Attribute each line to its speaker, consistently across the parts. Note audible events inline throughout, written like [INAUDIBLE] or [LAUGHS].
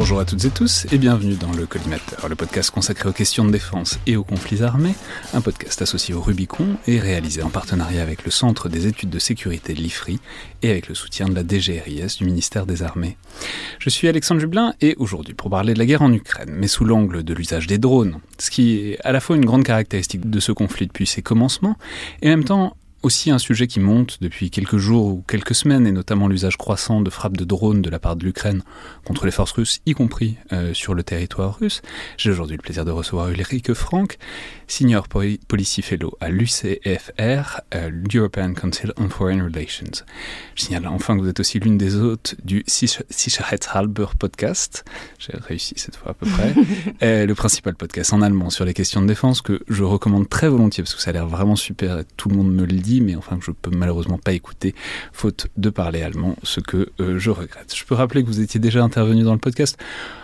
Speaker 1: Bonjour à toutes et tous et bienvenue dans le Collimateur, le podcast consacré aux questions de défense et aux conflits armés, un podcast associé au Rubicon et réalisé en partenariat avec le Centre des études de sécurité de l'IFRI et avec le soutien de la DGRIS du ministère des Armées. Je suis Alexandre Jublin et aujourd'hui pour parler de la guerre en Ukraine, mais sous l'angle de l'usage des drones, ce qui est à la fois une grande caractéristique de ce conflit depuis ses commencements et en même temps aussi un sujet qui monte depuis quelques jours ou quelques semaines, et notamment l'usage croissant de frappes de drones de la part de l'Ukraine contre les forces russes, y compris euh, sur le territoire russe. J'ai aujourd'hui le plaisir de recevoir Ulrike Frank, senior policy fellow à l'UCFR, euh, l'European Council on Foreign Relations. Je signale enfin que vous êtes aussi l'une des hôtes du Sicherheitshalber podcast. J'ai réussi cette fois à peu près. [LAUGHS] euh, le principal podcast en allemand sur les questions de défense que je recommande très volontiers parce que ça a l'air vraiment super et tout le monde me le dit mais enfin je peux malheureusement pas écouter, faute de parler allemand, ce que euh, je regrette. Je peux rappeler que vous étiez déjà intervenu dans le podcast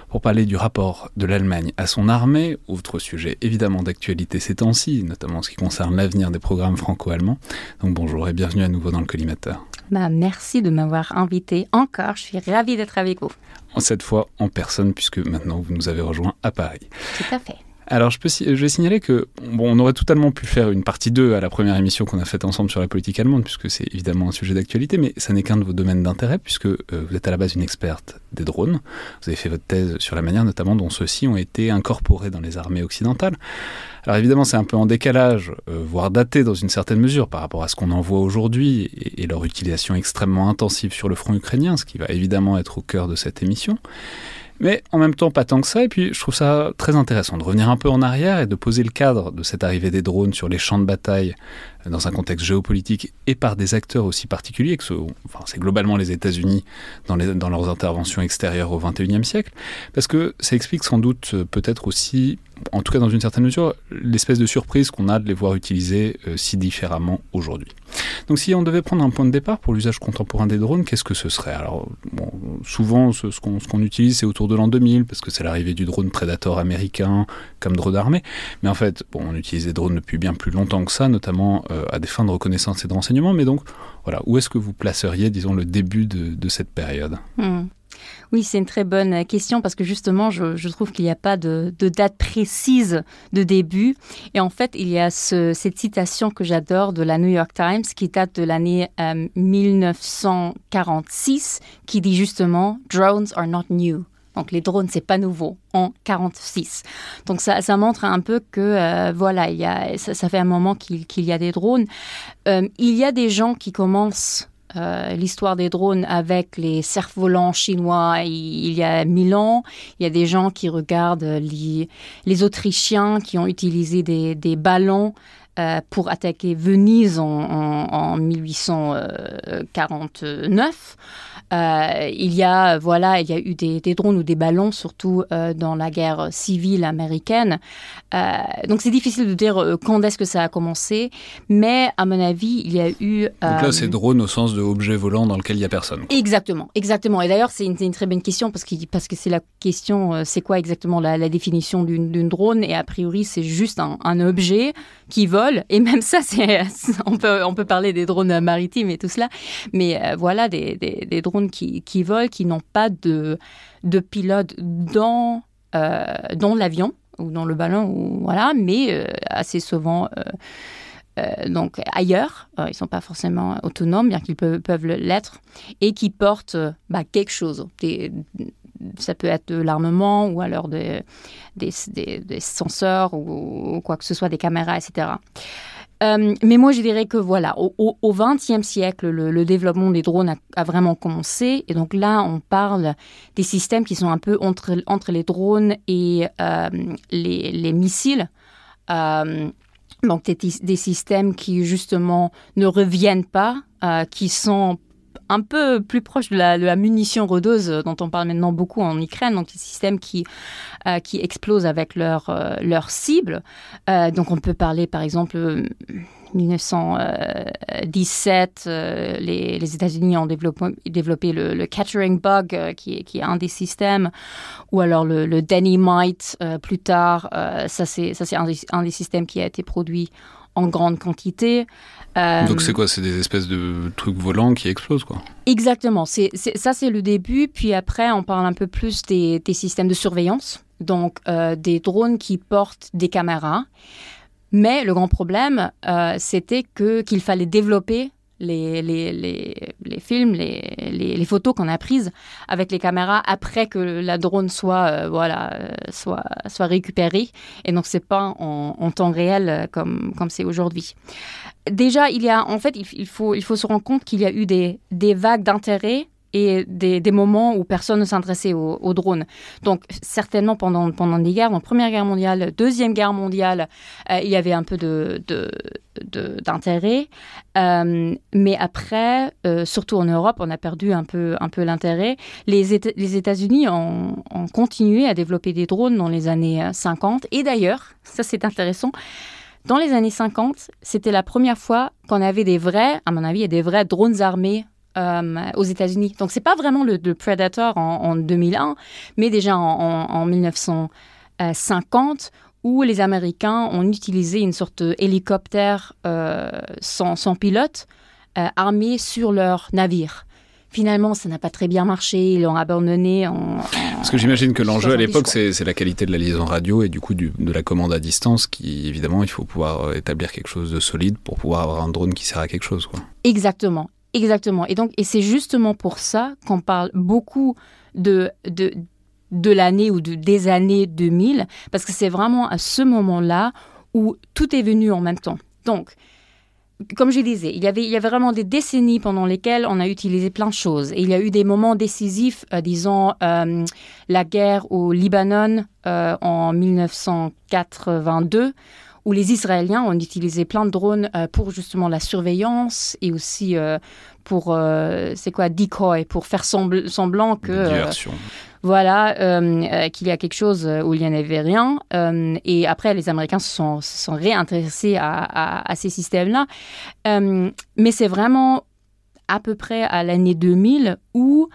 Speaker 1: pour parler du rapport de l'Allemagne à son armée, autre sujet évidemment d'actualité ces temps-ci, notamment en ce qui concerne l'avenir des programmes franco-allemands. Donc bonjour et bienvenue à nouveau dans le collimateur.
Speaker 2: Bah, merci de m'avoir invité encore, je suis ravie d'être avec vous.
Speaker 1: Cette fois en personne puisque maintenant vous nous avez rejoint à Paris.
Speaker 2: Tout à fait.
Speaker 1: Alors, je, peux, je vais signaler que bon, on aurait totalement pu faire une partie 2 à la première émission qu'on a faite ensemble sur la politique allemande, puisque c'est évidemment un sujet d'actualité, mais ça n'est qu'un de vos domaines d'intérêt, puisque euh, vous êtes à la base une experte des drones. Vous avez fait votre thèse sur la manière notamment dont ceux-ci ont été incorporés dans les armées occidentales. Alors évidemment, c'est un peu en décalage, euh, voire daté dans une certaine mesure par rapport à ce qu'on en voit aujourd'hui et, et leur utilisation extrêmement intensive sur le front ukrainien, ce qui va évidemment être au cœur de cette émission mais en même temps pas tant que ça. Et puis je trouve ça très intéressant de revenir un peu en arrière et de poser le cadre de cette arrivée des drones sur les champs de bataille dans un contexte géopolitique et par des acteurs aussi particuliers que enfin, c'est globalement les États-Unis dans, dans leurs interventions extérieures au XXIe siècle, parce que ça explique sans doute euh, peut-être aussi, en tout cas dans une certaine mesure, l'espèce de surprise qu'on a de les voir utilisés euh, si différemment aujourd'hui. Donc si on devait prendre un point de départ pour l'usage contemporain des drones, qu'est-ce que ce serait? Alors souvent ce, qu'on utilise c'est autour de l'an 2000 parce que c'est l'arrivée du drone Predator américain comme drone armé, mais en fait on utilise des drones depuis bien plus longtemps que ça, notamment euh, à des fins de reconnaissance et de renseignement. Mais donc, voilà, où est-ce que vous placeriez, disons, le début de, cette période?
Speaker 2: Hmm. Oui, c'est une très bonne question parce que justement, je, trouve qu'il n'y a pas de, date précise de début. Et en fait, il y a cette citation que j'adore de la New York Times qui date de l'année 1946 euh, qui dit justement Drones are not new. Donc les drones, c'est pas nouveau en 46. Donc ça, montre un peu que euh, voilà, ça, fait un moment qu'il y a des drones. Euh, il y a des gens qui commencent euh, l'histoire des drones avec les cerfs-volants chinois il, y a mille ans. Il y a des gens qui regardent les, Autrichiens qui ont utilisé des, ballons pour attaquer Venise en, en, en 1849. Euh, il y a voilà, il y a eu des, drones ou des ballons surtout euh, dans la guerre civile américaine. Euh, donc c'est difficile de dire quand est-ce que ça a commencé, mais à mon avis, il y a eu.
Speaker 1: Donc là, c'est drone au sens de objet volant dans lequel il y a personne.
Speaker 2: Exactement, exactement. Et d'ailleurs, c'est une, très bonne question parce que parce que c'est la question, c'est quoi exactement la, définition d'une drone? Et a priori, c'est juste un, un objet qui vole. Et même ça, c'est [LAUGHS] on peut on peut parler des drones maritimes et tout cela, mais voilà des, des, des drones qui, volent, qui n'ont pas de, de pilote dans, euh, l'avion. ou dans le ballon, ou voilà, mais assez souvent euh, donc ailleurs, euh, ils ne sont pas forcément autonomes, bien qu'ils peuvent, peuvent l'être, et qui portent euh, bah, quelque chose. ça peut être de l'armement ou alors des, senseurs ou, quoi que ce soit, des caméras, etc. mais moi, je dirais que voilà, au XXe siècle, le, développement des drones a, vraiment commencé. Et donc là, on parle des systèmes qui sont un peu entre, entre les drones et les, les, missiles. Donc des, systèmes qui justement ne reviennent pas, euh, qui sont un peu plus proches de la, munition rodeuse dont on parle maintenant beaucoup en Ukraine, donc des systèmes qui, euh, qui explosent avec leur, euh, leur cible. donc on peut parler par exemple 1917, euh, les, les États-Unis ont développé, développé le, le, bug, euh, qui, est, un des systèmes, ou alors le, le euh, plus tard. ça, c'est un, un, des systèmes qui a été produit en grande quantité.
Speaker 1: Donc c'est quoi? C'est des espèces de trucs volants qui explosent, quoi
Speaker 2: Exactement. C'est ça, c'est le début. Puis après, on parle un peu plus des, des systèmes de surveillance. Donc, des drones qui portent des caméras. Mais le grand problème, euh, c'était que qu'il fallait développer les, les, les, les films, les, photos qu'on a prises avec les caméras après que la drone soit, euh, voilà, euh, soit, soit récupérée. Et donc, c'est pas en, en, temps réel comme comme c'est aujourd'hui. Déjà, il y a, en fait, il, faut, se rendre compte qu'il y a eu des, vagues d'intérêt et des, moments où personne ne s'intéressait aux, drones. Donc certainement pendant, pendant guerres, en Première Guerre mondiale, Deuxième Guerre mondiale, euh, il y avait un peu d'intérêt. Euh, mais après, euh, surtout en Europe, on a perdu un peu, un peu l'intérêt. Les, les États-Unis ont, ont, continué à développer des drones dans les années 50. Et d'ailleurs, ça c'est intéressant, dans les années 50, c'était la première fois qu'on avait des vrais, à mon avis, des vrais drones armés euh, aux États-Unis. Donc, c'est pas vraiment le, Predator en, 2001, mais déjà en, 1950, où les Américains ont utilisé une sorte d'hélicoptère euh, sans, pilote euh, armé sur leur navire. Finalement, ça n'a pas très bien marché, ils l'ont abandonné. En,
Speaker 1: Parce que j'imagine que l'enjeu à l'époque, c'est la qualité de la liaison radio et du coup de la commande à distance, qui évidemment, il faut pouvoir établir quelque chose de solide pour pouvoir avoir un drone qui sert à quelque chose. Quoi.
Speaker 2: Exactement. Exactement. Et donc, et c'est justement pour ça qu'on parle beaucoup de, de, de l'année ou de, des années 2000, parce que c'est vraiment à ce moment-là où tout est venu en même temps. Donc, comme je disais, il y, avait, vraiment des décennies pendant lesquelles on a utilisé plein de choses. Et il y a eu des moments décisifs, euh, disons euh, la guerre au Libanon euh, en 1982, où les Israéliens ont utilisé plein de drones euh, pour justement la surveillance et aussi euh, pour, euh, c'est quoi, decoy, pour faire semblant que... voilà, qu'il y a quelque chose où il n'y en avait rien. et après, les Américains se sont, se sont réintéressés à, à, ces systèmes-là. mais c'est vraiment à peu près à l'année 2000 où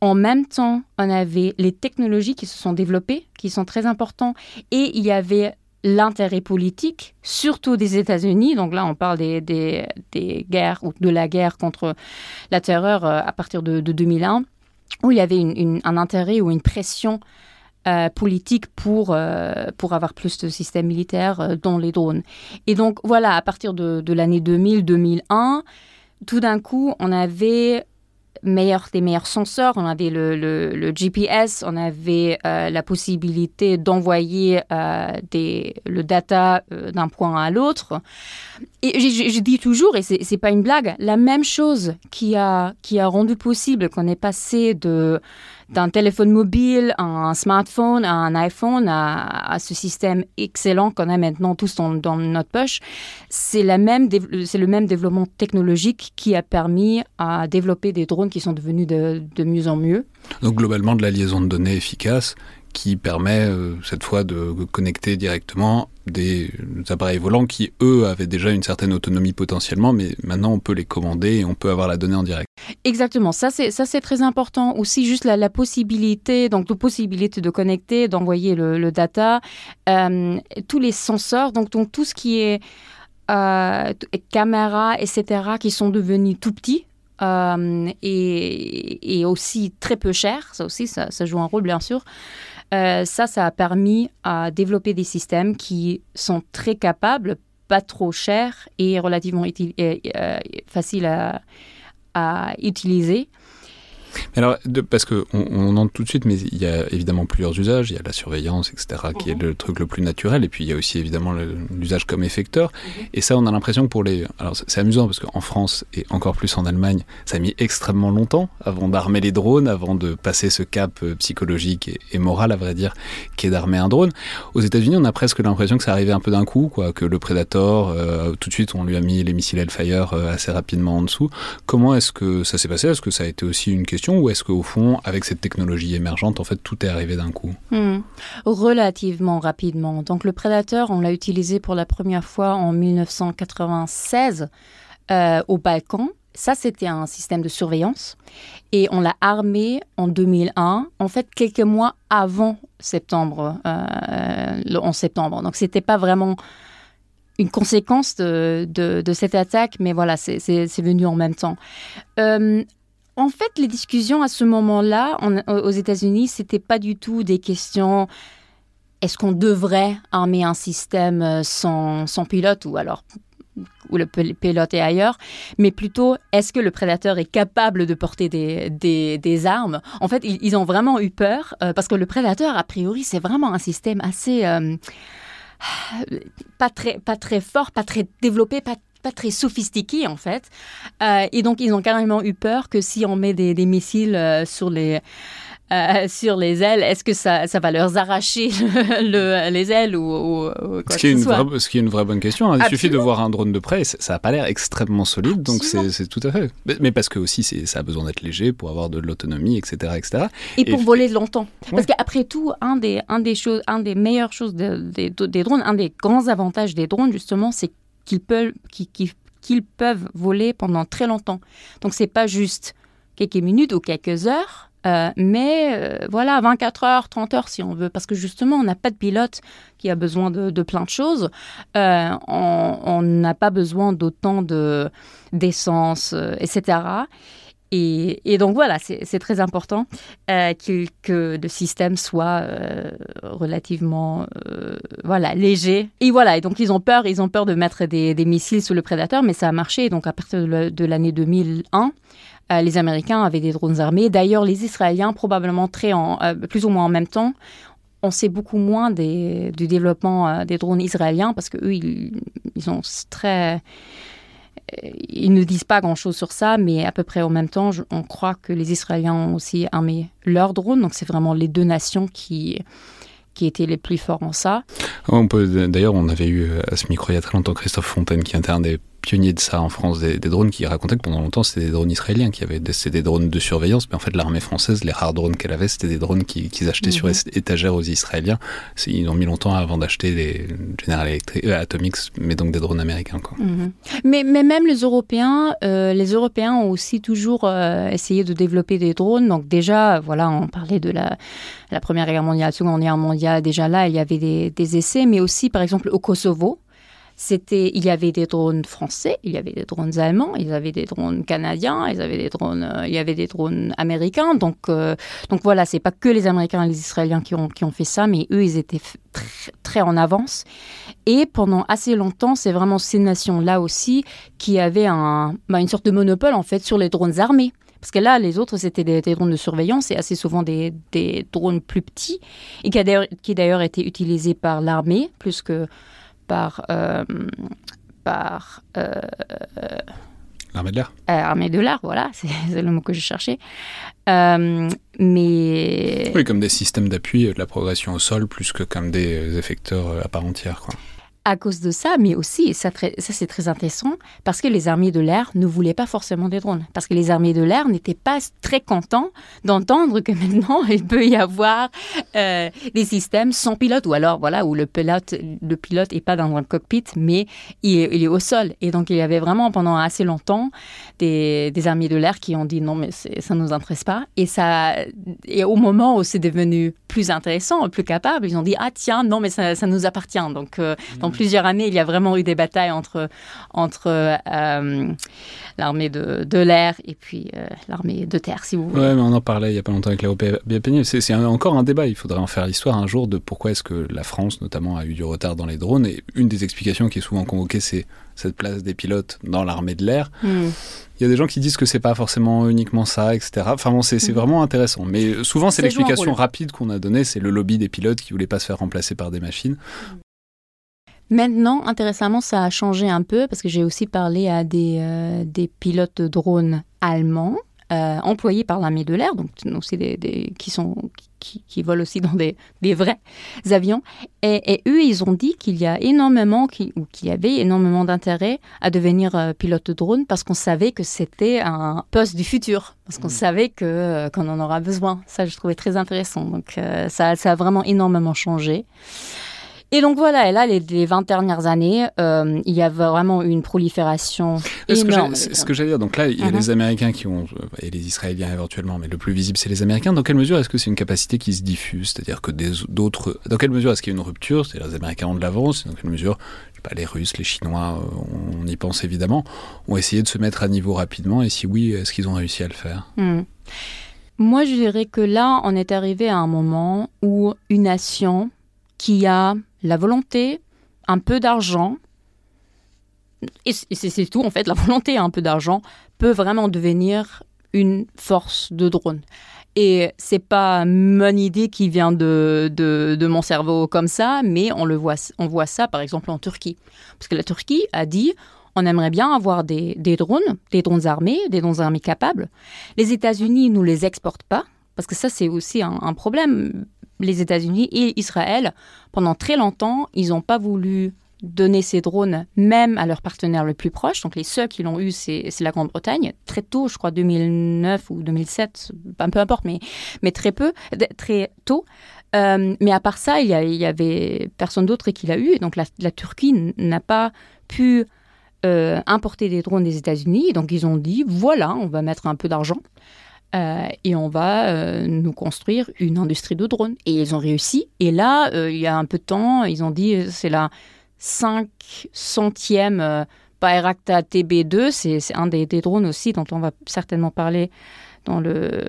Speaker 2: en même temps, on avait les technologies qui se sont développées, qui sont très importantes, et il y avait l'intérêt politique, surtout des États-Unis. Donc là, on parle des, des, guerres ou de la guerre contre la terreur euh, à partir de, 2001, où il y avait un intérêt ou une pression euh, politique pour, euh, pour avoir plus de systèmes militaires dans les drones. Et donc voilà, à partir de, de l'année 2000-2001, tout d'un coup, on avait meilleur, des meilleurs senseurs, on avait le, le, GPS, on avait euh, la possibilité d'envoyer euh, le data euh, d'un point à l'autre. Et je, dis toujours, et c'est pas une blague, la même chose qui a, qui a rendu possible qu'on est passé de d'un téléphone mobile, un smartphone, un iPhone, à, ce système excellent qu'on a maintenant tous dans, notre poche, c'est le même développement technologique qui a permis à développer des drones qui sont devenus de, de mieux en mieux.
Speaker 1: Donc globalement de la liaison de données efficace qui permet euh, cette fois de connecter directement des appareils volants qui, eux, avaient déjà une certaine autonomie potentiellement, mais maintenant on peut les commander et on peut avoir la donnée en direct.
Speaker 2: Exactement, ça c'est très important aussi juste la, la, possibilité donc de possibilité de connecter, d'envoyer le, data, euh, tous les senseurs donc, tout ce qui est euh, caméras etc qui sont devenus tout petits euh, et, aussi très peu chers, ça aussi ça joue un rôle bien sûr. Ça, ça a permis à développer des systèmes qui sont très capables, pas trop chers et relativement faciles à, à utiliser
Speaker 1: alors, parce qu'on on entre tout de suite, mais il y a évidemment plusieurs usages. Il y a la surveillance, etc., qui est mhm. le truc le plus naturel. Et puis, il y a aussi évidemment l'usage comme effecteur. Mhm. Et ça, on a l'impression que pour les. Alors, c'est amusant parce qu'en France et encore plus en Allemagne, ça a mis extrêmement longtemps avant d'armer les drones, avant de passer ce cap euh, psychologique et, moral, à vrai dire, qui est d'armer un drone. Aux États-Unis, on a presque l'impression que ça arrivait un peu d'un coup, quoi, que le Predator, euh, tout de suite, on lui a mis les missiles Hellfire euh, assez rapidement en dessous. Comment est-ce que ça s'est passé? Est-ce que ça a été aussi une question ou est-ce qu'au fond, avec cette technologie émergente, en fait, tout est arrivé d'un coup? Hmm.
Speaker 2: Relativement rapidement. Donc le Predator, on l'a utilisé pour la première fois en 1996 euh, au Balkan. Ça, c'était un système de surveillance. Et on l'a armé en 2001, en fait, quelques mois avant septembre, euh, le 11 septembre. Donc, c'était pas vraiment une conséquence de, de, cette attaque, mais voilà, c'est venu en même temps. Euh, en fait, les discussions à ce moment-là, aux États-Unis, c'était pas du tout des questions est-ce qu'on devrait armer un système euh, sans, pilote ou alors où le pilote est ailleurs, mais plutôt est-ce que le prédateur est capable de porter des, armes? En fait, ils, ont vraiment eu peur euh, parce que le prédateur, a priori, c'est vraiment un système assez... Euh, pas, très, pas très fort, pas très développé, pas pas très sophistiqué en fait. Euh, et donc ils ont carrément eu peur que si on met des, missiles euh, sur les euh, [LAUGHS] sur les ailes, est-ce que ça, ça, va leur arracher [LAUGHS] le, les ailes ou, quoi ce, qui
Speaker 1: est
Speaker 2: une
Speaker 1: vraie, ce qui est une vraie bonne question. Hein. Il suffit de voir un drone de près, ça n'a pas l'air extrêmement solide, donc c'est tout à fait. Mais, parce que aussi, ça a besoin d'être léger pour avoir de l'autonomie, etc., etc.
Speaker 2: Et, pour voler longtemps. Parce qu'après tout, un des, un des choses, un des meilleures choses des drones, un des grands avantages des drones, justement, c'est qu'ils peuvent, voler pendant très longtemps. Donc, c'est pas juste quelques minutes ou quelques heures, euh, mais euh, voilà, 24 heures, 30 heures si on veut, parce que justement, on n'a pas de pilote qui a besoin de, plein de choses. Euh, on n'a pas besoin d'autant de d'essence, etc. Et, donc voilà, c'est très important euh, que, le système soit euh, relativement euh, voilà léger. Et voilà, et donc ils ont peur, ils ont peur de mettre des, missiles sous le prédateur, mais ça a marché. Donc à partir de l'année 2001, les Américains avaient des drones armés. D'ailleurs, les Israéliens, probablement très plus ou moins en même temps, on sait beaucoup moins du développement des drones israéliens parce que eux, ils, sont très ils ne disent pas grand-chose sur ça, mais à peu près en même temps, on croit que les Israéliens ont aussi armé leurs drones. Donc c'est vraiment les deux nations qui, qui étaient les plus forts en ça.
Speaker 1: Peut, d'ailleurs, on avait eu à ce micro il y a très longtemps Christophe Fontaine qui est un des pionnier de ça en France, des, drones qui racontaient que pendant longtemps c'était des drones israéliens qui avaient c'était des drones de surveillance, mais en fait l'armée française, les rares drones qu'elle avait, c'était des drones qu'ils achetaient sur mhm. étagère aux Israéliens. Ils ont mis longtemps avant d'acheter les General Electric, euh, Atomics, mais donc des drones américains. Quoi.
Speaker 2: Mhm. mais, mais, même les Européens, euh, les Européens ont aussi toujours euh, essayé de développer des drones. Donc déjà, voilà, on parlait de la, la Première Guerre mondiale, la Seconde Guerre mondiale. Déjà là, il y avait des, des essais, mais aussi par exemple au Kosovo c'était, il y avait des drones français, il y avait des drones allemands, il y avait des drones canadiens, il y avait des drones, euh, il y avait des drones américains. Donc, euh, donc voilà, c'est pas que les Américains et les Israéliens qui ont, qui ont fait ça, mais eux, ils étaient très, très en avance. Et pendant assez longtemps, c'est vraiment ces nations-là aussi qui avaient un, bah, une sorte de monopole en fait sur les drones armés. Parce que là, les autres, c'était des, drones de surveillance et assez souvent des, des drones plus petits et qui, d'ailleurs été utilisés par l'armée plus que par, euh, par
Speaker 1: euh, L'armée de l'air.
Speaker 2: Euh, armée de l'air, voilà, [LAUGHS] c'est le mot que je cherchais. mais.
Speaker 1: Oui, comme des systèmes d'appui de la progression au sol, plus que comme des effecteurs à part entière. Quoi
Speaker 2: à cause de ça, mais aussi, ça, c'est très intéressant, parce que les armées de l'air ne voulaient pas forcément des drones. Parce que les armées de l'air n'étaient pas très contents d'entendre que [LAUGHS] maintenant, il peut y avoir euh, des systèmes sans pilote, ou alors, voilà, où le pilote le pilote n'est pas dans un cockpit, mais il est, au sol. Et donc, il y avait vraiment, pendant assez longtemps, des, des armées de l'air qui ont dit non, mais ça ne nous intéresse pas. Et, ça, et au moment où c'est devenu plus intéressant, plus capable, ils ont dit ah tiens, non, mais ça, nous appartient. Donc, euh, donc plusieurs années, il y a vraiment eu des batailles entre, entre euh, l'armée de, de l'air et puis euh, l'armée de terre, si vous voulez.
Speaker 1: Ouais, mais on en parlait il n'y a pas longtemps avec Léo Péniel. C'est encore un débat. Il faudrait en faire l'histoire un jour de pourquoi est-ce que la France, notamment, a eu du retard dans les drones. Et une des explications qui est souvent convoquée, c'est cette place des pilotes dans l'armée de l'air. Hmm. Il y a des gens qui disent que c'est pas forcément uniquement ça, etc. Enfin bon, c'est hmm. vraiment intéressant. Mais souvent, c'est l'explication rapide qu'on a donnée. C'est le lobby des pilotes qui voulait pas se faire remplacer par des machines.
Speaker 2: Maintenant, intéressamment, ça a changé un peu parce que j'ai aussi parlé à des, euh, des pilotes de drones allemands euh, employés par l'armée de l'air, donc c'est des, qui, sont, qui, volent aussi dans des, des vrais [LAUGHS] avions. Et, eux, ils ont dit qu'il y a énormément, ou qu'il y avait énormément d'intérêt à devenir euh, pilote de drone parce qu'on savait que c'était un poste du futur, parce qu'on mmh. savait que qu'on en aura besoin. Ça, je trouvais très intéressant. Donc ça, ça a vraiment énormément changé. Et donc voilà, et là, les, les 20 dernières années, euh, il y a vraiment une prolifération énorme.
Speaker 1: Ce que j'allais dire, donc là, il y a uh-huh. les Américains qui ont, euh, et les Israéliens éventuellement, mais le plus visible, c'est les Américains. Dans quelle mesure est-ce que c'est une capacité qui se diffuse? C'est-à-dire que d'autres. Dans quelle mesure est-ce qu'il y a une rupture? C'est-à-dire les Américains ont de l'avance, dans quelle mesure pas, les Russes, les Chinois, euh, on y pense évidemment, ont essayé de se mettre à niveau rapidement, et si oui, est-ce qu'ils ont réussi à le faire? Hmm.
Speaker 2: Moi, je dirais que là, on est arrivé à un moment où une nation qui a la volonté, un peu d'argent, et c'est tout en fait, la volonté un peu d'argent peut vraiment devenir une force de drone. Et c'est pas mon idée qui vient de, de, mon cerveau comme ça, mais on le voit, on voit ça par exemple en Turquie. Parce que la Turquie a dit on aimerait bien avoir des, des drones, des drones armés, des drones armés capables. Les États-Unis ne nous les exportent pas, parce que ça c'est aussi un problème les États-Unis et Israël, pendant très longtemps, ils n'ont pas voulu donner ces drones même à leurs partenaires le plus proches. Donc les seuls qui l'ont eu, c'est la Grande-Bretagne. Très tôt, je crois 2009 ou 2007, peu importe, mais, très peu, très tôt. Euh, mais à part ça, il y, avait personne d'autre qui l'a eu. donc la, Turquie n'a pas pu euh, importer des drones des États-Unis. Donc ils ont dit, voilà, on va mettre un peu d'argent. Euh, et on va euh, nous construire une industrie de drones. Et ils ont réussi. Et là, euh, il y a un peu de temps, ils ont dit c'est la 500e Bayraktar TB2. C'est un des, drones aussi dont on va certainement parler dans, le,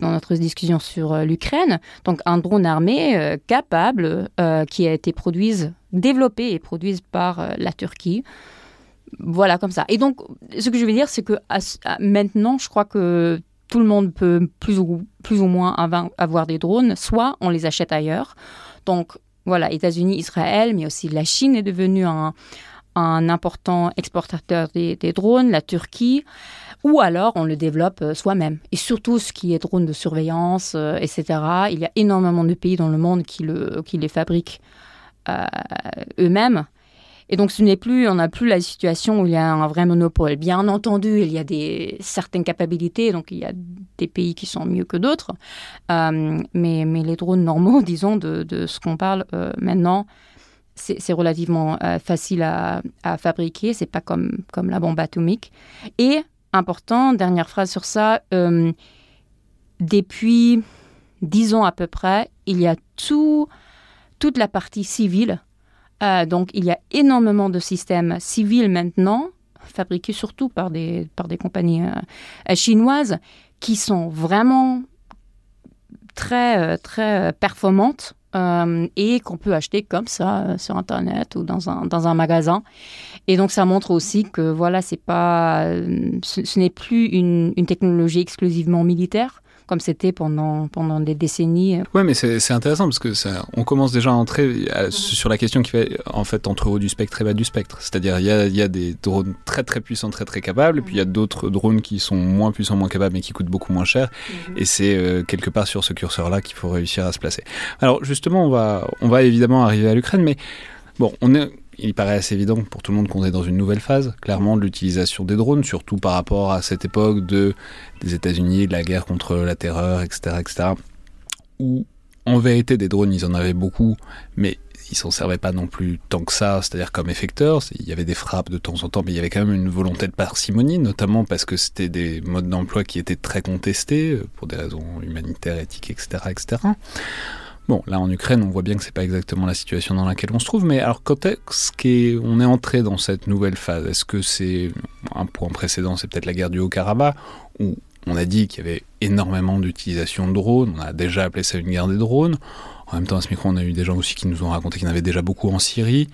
Speaker 2: dans notre discussion sur l'Ukraine. Donc un drone armé capable qui a été produit, développé et produit par la Turquie voilà comme ça. Et donc, ce que je veux dire, c'est que maintenant, je crois que tout le monde peut plus ou, plus ou moins avoir des drones, soit on les achète ailleurs. Donc voilà, États-Unis, Israël, mais aussi la Chine est devenue un, important exportateur des, drones, la Turquie, ou alors on le développe euh, soi-même. Et surtout ce qui est drone de surveillance, euh, etc. Il y a énormément de pays dans le monde qui les fabriquent euh, eux-mêmes. Et donc, ce n'est plus, on n'a plus la situation où il y a un vrai monopole. Bien entendu, il y a des certaines capacités, donc il y a des pays qui sont mieux que d'autres. Euh, mais, les drones normaux, [LAUGHS] disons, de, de ce qu'on parle euh, maintenant, c'est relativement euh, facile à, à fabriquer. C'est pas comme, comme la bombe atomique. Et important, dernière phrase sur ça, depuis dix ans à peu près, il y a tout, toute la partie civile euh, donc il y a énormément de systèmes civils maintenant, fabriqués surtout par des, par des compagnies euh, chinoises, qui sont vraiment très, euh, très performantes et qu'on peut acheter comme ça sur Internet ou dans un, dans un magasin. Et donc ça montre aussi que voilà, pas, ce, n'est plus une, technologie exclusivement militaire comme c'était pendant, pendant des décennies.
Speaker 1: Oui, mais c'est intéressant parce que ça, on commence déjà à entrer sur la question qui fait en fait entre haut du spectre et bas du spectre. C'est-à-dire il y a, y a, des drones très très puissants, très très capables, et puis il y a d'autres drones qui sont moins puissants, moins capables, mais qui coûtent beaucoup moins cher. Mhm. Et c'est euh, quelque part sur ce curseur-là qu'il faut réussir à se placer. Alors justement, on va, on va évidemment arriver à l'Ukraine, mais bon, on est il paraît assez évident pour tout le monde qu'on est dans une nouvelle phase, clairement, de l'utilisation des drones, surtout par rapport à cette époque de, des États-Unis, de la guerre contre la terreur, etc., etc., où en vérité des drones, ils en avaient beaucoup, mais ils s'en servaient pas non plus tant que ça, c'est-à-dire comme effecteurs. Il y avait des frappes de temps en temps, mais il y avait quand même une volonté de parcimonie, notamment parce que c'était des modes d'emploi qui étaient très contestés euh, pour des raisons humanitaires, éthiques, etc., etc. Bon, là en Ukraine, on voit bien que c'est pas exactement la situation dans laquelle on se trouve, mais alors quand est-ce qu'on est entré dans cette nouvelle phase Est-ce que c'est un point précédent, c'est peut-être la guerre du Haut-Karabakh, où on a dit qu'il y avait énormément d'utilisation de drones, on a déjà appelé ça une guerre des drones. En même temps, à ce micro, on a eu des gens aussi qui nous ont raconté qu'il y en avait déjà beaucoup en Syrie.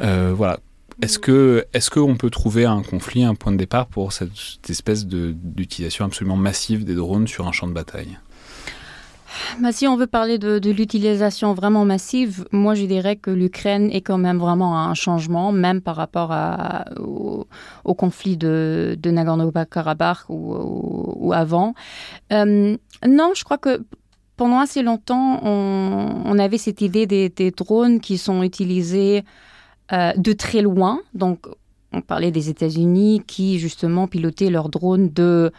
Speaker 1: Euh, voilà. Est-ce que est-ce qu'on peut trouver un conflit, un point de départ pour cette, espèce d'utilisation absolument massive des drones sur un champ de bataille?
Speaker 2: Bah, si on veut parler de, l'utilisation vraiment massive, moi je dirais que l'Ukraine est quand même vraiment un changement, même par rapport au, conflit de, de Nagorno-Karabakh ou, avant. Euh, non, je crois que pendant assez longtemps, on, avait cette idée des, drones qui sont utilisés euh, de très loin. Donc, on parlait des États-Unis qui, justement, pilotaient leurs drones de,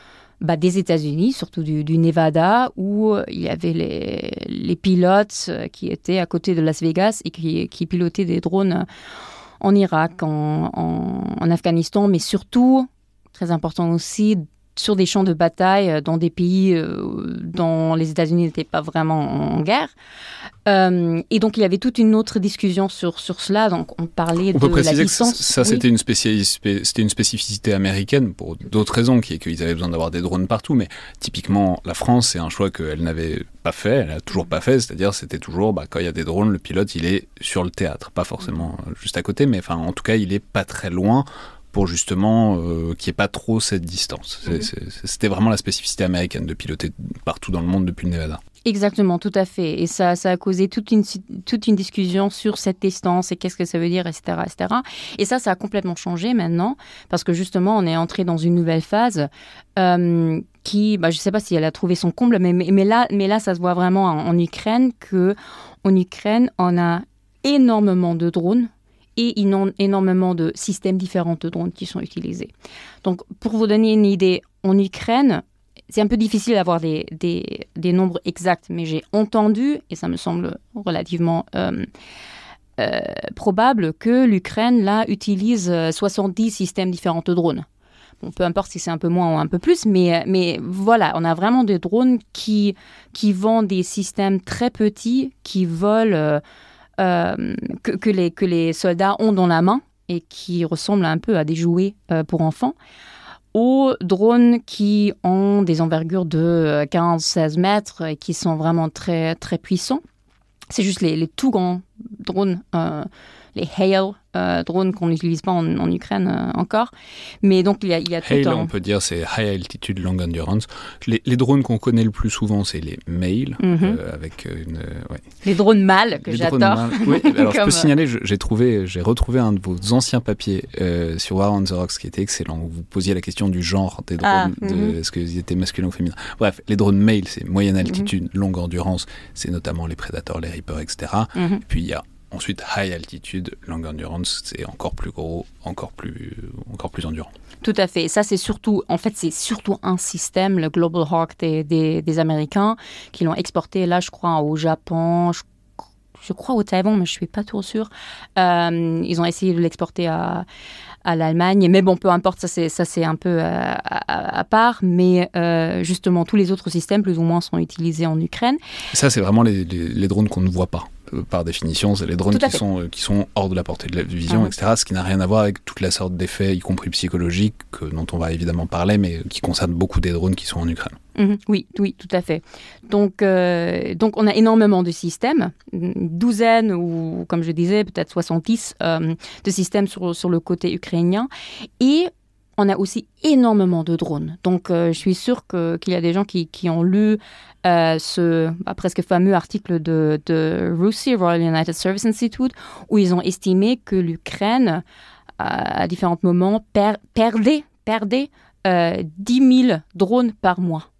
Speaker 2: bah, des États-Unis, surtout du, Nevada, où il y avait les, pilotes qui étaient à côté de Las Vegas et qui, pilotaient des drones en Irak, en Afghanistan, mais surtout, très important aussi, sur des champs de bataille euh, dans des pays euh, dont les États-Unis n'étaient pas vraiment en guerre. Euh, et donc il y avait toute une autre discussion sur, sur cela. Donc on parlait
Speaker 1: on de
Speaker 2: peut
Speaker 1: la distance. Que ça, c'était une, c'était une spécificité américaine pour d'autres raisons, qui est qu'ils avaient besoin d'avoir des drones partout. Mais typiquement, la France, c'est un choix qu'elle n'avait pas fait, elle n'a toujours pas fait. C'est-à-dire, c'était toujours, bah, quand il y a des drones, le pilote, il est sur le théâtre, pas forcément juste à côté, mais enfin, en tout cas, il est pas très loin pour justement euh, qu'il n'y ait pas trop cette distance. Mhm. C'était vraiment la spécificité américaine de piloter partout dans le monde depuis le Nevada.
Speaker 2: Exactement, tout à fait. Et ça, ça a causé toute une, toute une discussion sur cette distance et qu'est-ce que ça veut dire, etc., etc. Et ça, ça a complètement changé maintenant parce que justement, on est entré dans une nouvelle phase euh, qui, bah, je ne sais pas si elle a trouvé son comble, mais, mais, là, mais là, ça se voit vraiment en, en Ukraine que en Ukraine, on a énormément de drones et énormément de systèmes différents de drones qui sont utilisés. Donc, pour vous donner une idée, en Ukraine, c'est un peu difficile d'avoir des, des, nombres exacts, mais j'ai entendu, et ça me semble relativement euh, euh, probable, que l'Ukraine, là, utilise 70 systèmes différents de drones. Bon, peu importe si c'est un peu moins ou un peu plus, mais, mais voilà, on a vraiment des drones qui, qui vendent des systèmes très petits, qui volent... Euh, euh, que, les, que les soldats ont dans la main et qui ressemblent un peu à des jouets euh, pour enfants, aux drones qui ont des envergures de 15-16 mètres et qui sont vraiment très, très puissants. C'est juste les, les, tout grands drones, euh, les Hail euh, drones qu'on n'utilise pas en, Ukraine euh, encore. Mais donc, il y a, il y a tout
Speaker 1: Hail, on peut dire, c'est High Altitude Long Endurance. Les, drones qu'on connaît le plus souvent, c'est les Mail, mhm. euh, avec une...
Speaker 2: Les drones mâles, que j'adore.
Speaker 1: Oui, [LAUGHS] alors je peux signaler, j'ai trouvé, j'ai retrouvé un de vos anciens papiers sur War on the Rocks qui était excellent, où vous posiez la question du genre des ah, drones, de, mhm. est-ce qu'ils étaient masculins ou féminins. Bref, les drones Mail, c'est moyenne altitude, mhm. longue endurance, c'est notamment les Predators, les Reapers, etc. Et puis il y a Ensuite, high altitude, long endurance, c'est encore plus gros, encore plus, encore plus endurant.
Speaker 2: Tout à fait. Ça, c'est surtout, en fait, c'est surtout un système, le Global Hawk des, des, Américains, qui l'ont exporté là, je crois, au Japon, je, crois au Taïwan, mais je suis pas trop sûre. Euh, ils ont essayé de l'exporter à, à l'Allemagne. Mais bon, peu importe, ça c'est, ça c'est un peu euh, à, part. Mais euh, justement, tous les autres systèmes, plus ou moins, sont utilisés en Ukraine.
Speaker 1: Ça, c'est vraiment les, les drones qu'on ne voit pas. Euh, par définition, c'est les drones qui sont, euh, qui sont hors de la portée de la vision, ah etc. Ce qui n'a rien à voir avec toute la sorte d'effets, y compris psychologiques, dont on va évidemment parler, mais qui concernent beaucoup des drones qui sont en Ukraine.
Speaker 2: Mhm. oui, oui, tout à fait. Donc, euh, donc, on a énormément de systèmes, une douzaine ou, comme je disais, peut-être 70 de systèmes sur, sur le côté ukrainien. Et on a aussi énormément de drones. Donc, je suis sûre qu'il y a des gens qui, ont lu euh, ce bah, presque fameux article de, de RUSI, Royal United Service Institute, où ils ont estimé que l'Ukraine, euh, à différents moments, perdait, perdait 10 euh, 000 drones par mois.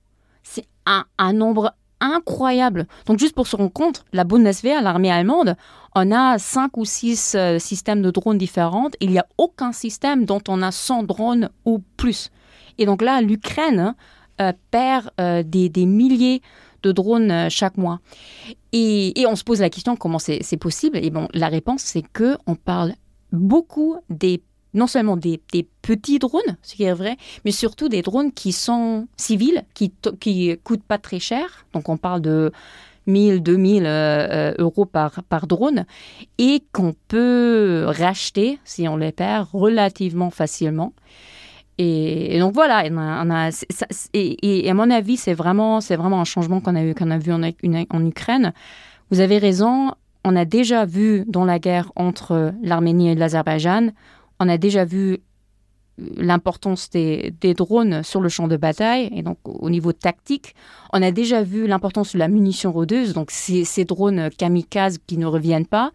Speaker 2: C'est un, un, nombre incroyable. Donc juste pour se rendre compte, la Bundeswehr, l'armée allemande, on a 5 ou 6 systèmes de drones différents. Il n'y a aucun système dont on a 100 drones ou plus. Et donc là, l'Ukraine euh, perd euh, des, milliers de drones euh, chaque mois. Et, on se pose la question comment c'est possible? Et bon, la réponse, c'est que on parle beaucoup des non seulement des, petits drones, ce qui est vrai, mais surtout des drones qui sont civils, qui qui coûtent pas très cher. Donc on parle de 1000, 2000 euros par, par drone et qu'on peut racheter, si on les perd, relativement facilement. Et, donc voilà, et, à mon avis, c'est vraiment, c'est vraiment un changement qu'on a, eu, qu'on a vu en Ukraine. Vous avez raison, on a déjà vu dans la guerre entre l'Arménie et l'Azerbaïdjan, on a déjà vu l'importance des, drones sur le champ de bataille et donc au niveau tactique. On a déjà vu l'importance de la munition rôdeuse, donc ces, ces, drones kamikazes qui ne reviennent pas.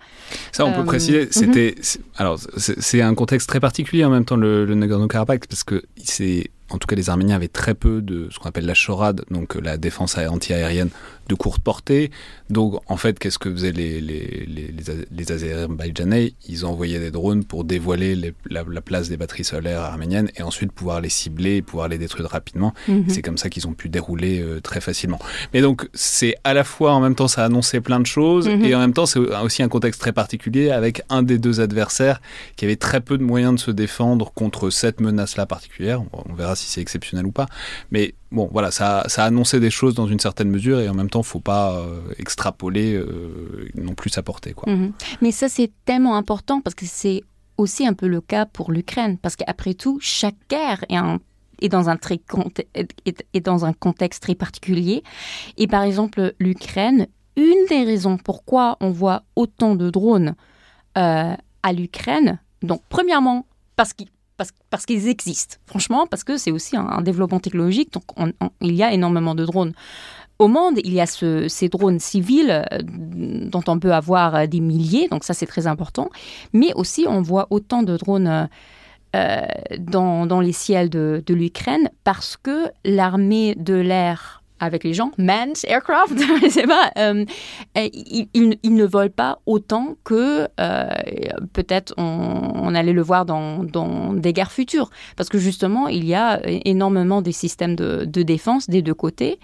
Speaker 1: Ça, on peut euh, préciser, mhm. c'était. Alors, c'est un contexte très particulier en même temps, le, le Nagorno-Karabakh, parce que c'est en tout cas les Arméniens avaient très peu de ce qu'on appelle la chorade, donc la défense anti-aérienne de courte portée. Donc en fait, qu'est-ce que faisaient les, les, les, les, Azerbaïdjanais Ils envoyaient des drones pour dévoiler la, place des batteries solaires arméniennes et ensuite pouvoir les cibler et pouvoir les détruire rapidement. Mhm. C'est comme ça qu'ils ont pu dérouler euh, très facilement. Mais donc c'est à la fois en même temps ça annonçait plein de choses mhm. et en même temps c'est aussi un contexte très particulier avec un des deux adversaires qui avait très peu de moyens de se défendre contre cette menace-là particulière. On verra si c'est exceptionnel ou pas. Mais bon, voilà, ça, ça a annoncé des choses dans une certaine mesure et en même temps, faut pas euh, extrapoler euh, non plus sa portée.
Speaker 2: Mhm. Mais ça, c'est tellement important parce que c'est aussi un peu le cas pour l'Ukraine. Parce qu'après tout, chaque guerre est dans un, dans un contexte très particulier. Et par exemple, l'Ukraine, une des raisons pourquoi on voit autant de drones euh, à l'Ukraine, donc premièrement, parce qu'ils parce, qu'ils existent, franchement, parce que c'est aussi un, développement technologique. Donc, il y a énormément de drones. Au monde, il y a ces drones civils euh, dont on peut avoir euh, des milliers, donc ça c'est très important. Mais aussi, on voit autant de drones euh, dans, les ciels de l'Ukraine parce que l'armée de l'air avec les gens, manned aircraft, [LAUGHS] je sais pas, euh, ils, ne volent pas autant que euh, peut-être on, allait le voir dans, des guerres futures. Parce que justement, il y a énormément des systèmes de, défense des deux côtés.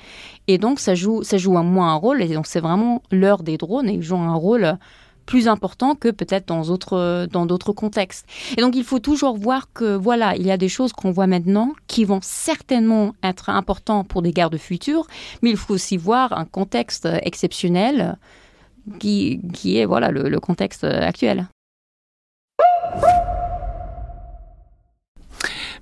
Speaker 2: Et donc, ça joue, ça joue un moins un rôle. Et donc, c'est vraiment l'heure des drones et ils jouent un rôle plus important que peut-être dans d'autres dans d'autres contextes. Et donc il faut toujours voir que voilà, il y a des choses qu'on voit maintenant qui vont certainement être importantes pour des guerres de futur, mais il faut aussi voir un contexte exceptionnel qui, qui est voilà le, contexte actuel.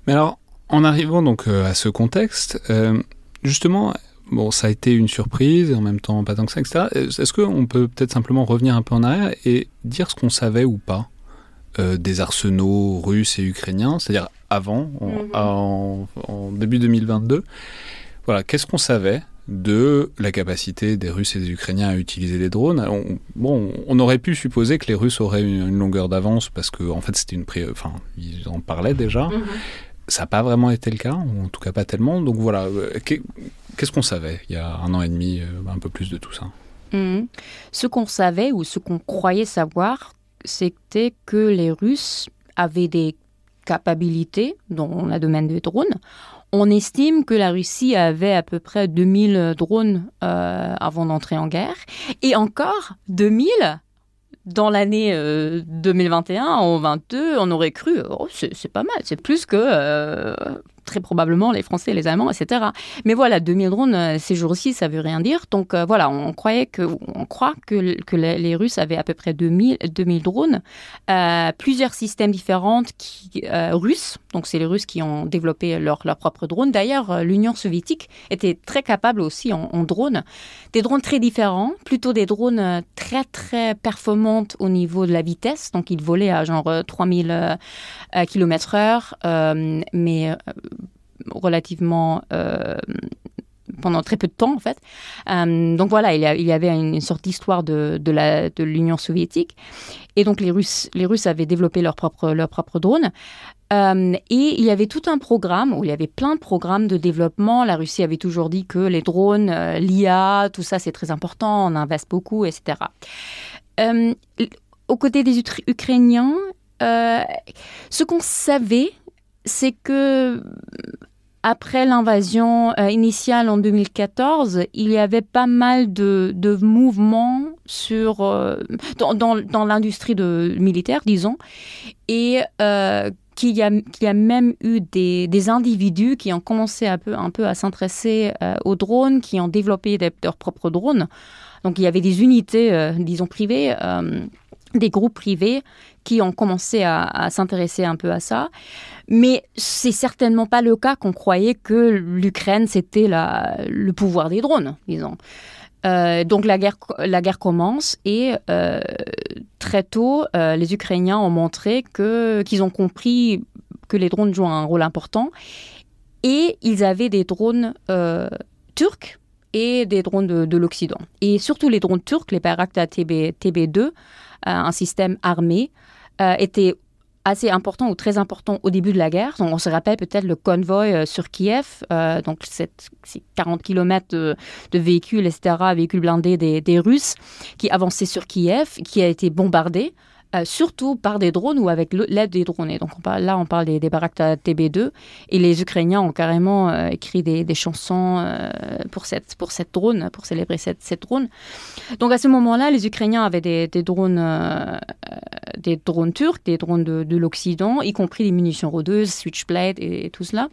Speaker 1: Mais alors, en arrivant donc euh, à ce contexte, euh, justement, bon, ça a été une surprise et en même temps pas tant que ça, etc. Est-ce qu'on peut peut-être simplement revenir un peu en arrière et dire ce qu'on savait ou pas euh, des arsenaux russes et ukrainiens, c'est-à-dire avant, en, mhm. début 2022 Voilà, qu'est-ce qu'on savait de la capacité des Russes et des Ukrainiens à utiliser les drones? On, bon, on aurait pu supposer que les Russes auraient une, longueur d'avance parce qu'en en fait c'était une enfin ils en parlaient déjà. Mhm. Ça n'a pas vraiment été le cas, en tout cas pas tellement. Donc voilà, euh, Qu'est-ce qu'on savait il y a un an et demi, euh, un peu plus de tout ça?
Speaker 2: Mhm. Ce qu'on savait ou ce qu'on croyait savoir, c'était que les Russes avaient des capacités dans le domaine des drones. On estime que la Russie avait à peu près 2000 drones euh, avant d'entrer en guerre. Et encore, 2000 dans l'année 2021, en 22, on aurait cru, oh, c'est pas mal, c'est plus que euh, très probablement les Français, les Allemands, etc. Mais voilà, 2000 drones euh, ces jours-ci, ça veut rien dire. Donc euh, voilà, on croyait que, on croit que, que les Russes avaient à peu près 2000, 2000 drones, euh, plusieurs systèmes différents qui, russes. Donc c'est les Russes qui ont développé leur, leur propre drone. D'ailleurs, l'Union soviétique était très capable aussi en, en drones. Des drones très différents, plutôt des drones très très performantes au niveau de la vitesse. Donc ils volaient à genre 3000 km heure, mais relativement euh, pendant très peu de temps en fait. Euh, donc voilà, il y, avait une, sorte d'histoire de, de l'Union soviétique. Et donc les Russes, les Russes avaient développé leur propre, leur propre drone. Euh, et il y avait tout un programme où il y avait plein de programmes de développement. La Russie avait toujours dit que les drones, l'IA, tout ça c'est très important, on investe beaucoup, etc. aux côtés des Ukrainiens, ce qu'on savait, c'est que après l'invasion euh, initiale en 2014, il y avait pas mal de, mouvements sur, euh, dans, l'industrie militaire, disons, et euh, qu'il y, a, même eu des, individus qui ont commencé un peu, un peu à s'intéresser aux drones, qui ont développé leurs propres drones. Donc il y avait des unités, disons, privées, des groupes privés qui ont commencé à, s'intéresser un peu à ça. Mais c'est certainement pas le cas qu'on croyait que l'Ukraine, c'était le pouvoir des drones, disons. Euh, donc la guerre, la guerre commence et euh, très tôt, euh, les Ukrainiens ont montré qu'ils ont compris que les drones jouent un rôle important et ils avaient des drones turcs et des drones de, de l'Occident. Et surtout les drones turcs, les Bayraktar TB, TB2, un système armé, étaient assez important ou très important au début de la guerre. on se rappelle peut-être le convoi euh, sur Kiev, euh, donc c'est 40 km de, véhicules, etc., véhicules blindés des, des Russes qui avançaient sur Kiev, qui a été bombardé. Euh, surtout par des drones ou avec l'aide des drones. Donc on parle, là, on parle des, des TB2. Et les Ukrainiens ont carrément euh, écrit des, chansons euh, pour, cette, drone, pour célébrer cette, drone. Donc à ce moment-là, les Ukrainiens avaient des, drones, des drones turcs, des drones de, l'Occident, y compris des munitions rôdeuses, Switchblade et, tout cela.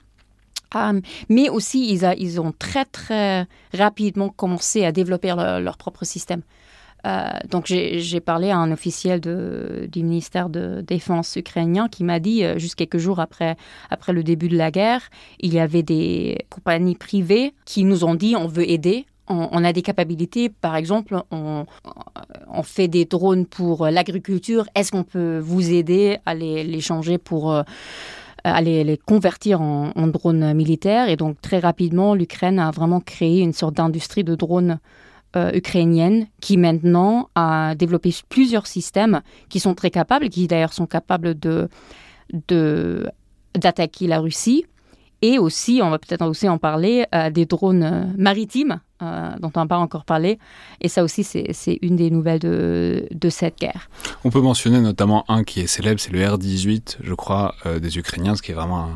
Speaker 2: mais aussi, ils, ont très, très rapidement commencé à développer leur propre système. Euh, donc j'ai parlé à un officiel du ministère de Défense ukrainien qui m'a dit, euh, juste quelques jours après, le début de la guerre, il y avait des compagnies privées qui nous ont dit on veut aider, on, a des capacités, par exemple, on, fait des drones pour l'agriculture, est-ce qu'on peut vous aider à les, changer pour... Euh, à les, convertir en, drones militaires? Et donc, très rapidement, l'Ukraine a vraiment créé une sorte d'industrie de drones ukrainienne qui maintenant a développé plusieurs systèmes qui sont très capables, qui d'ailleurs sont capables de d'attaquer la Russie. Et aussi, on va peut-être aussi en parler, euh, des drones euh, maritimes euh, dont on n'a pas encore parlé. Et ça aussi, c'est une des nouvelles de, cette guerre.
Speaker 1: On peut mentionner notamment un qui est célèbre, c'est le R-18, je crois, des Ukrainiens, ce qui est vraiment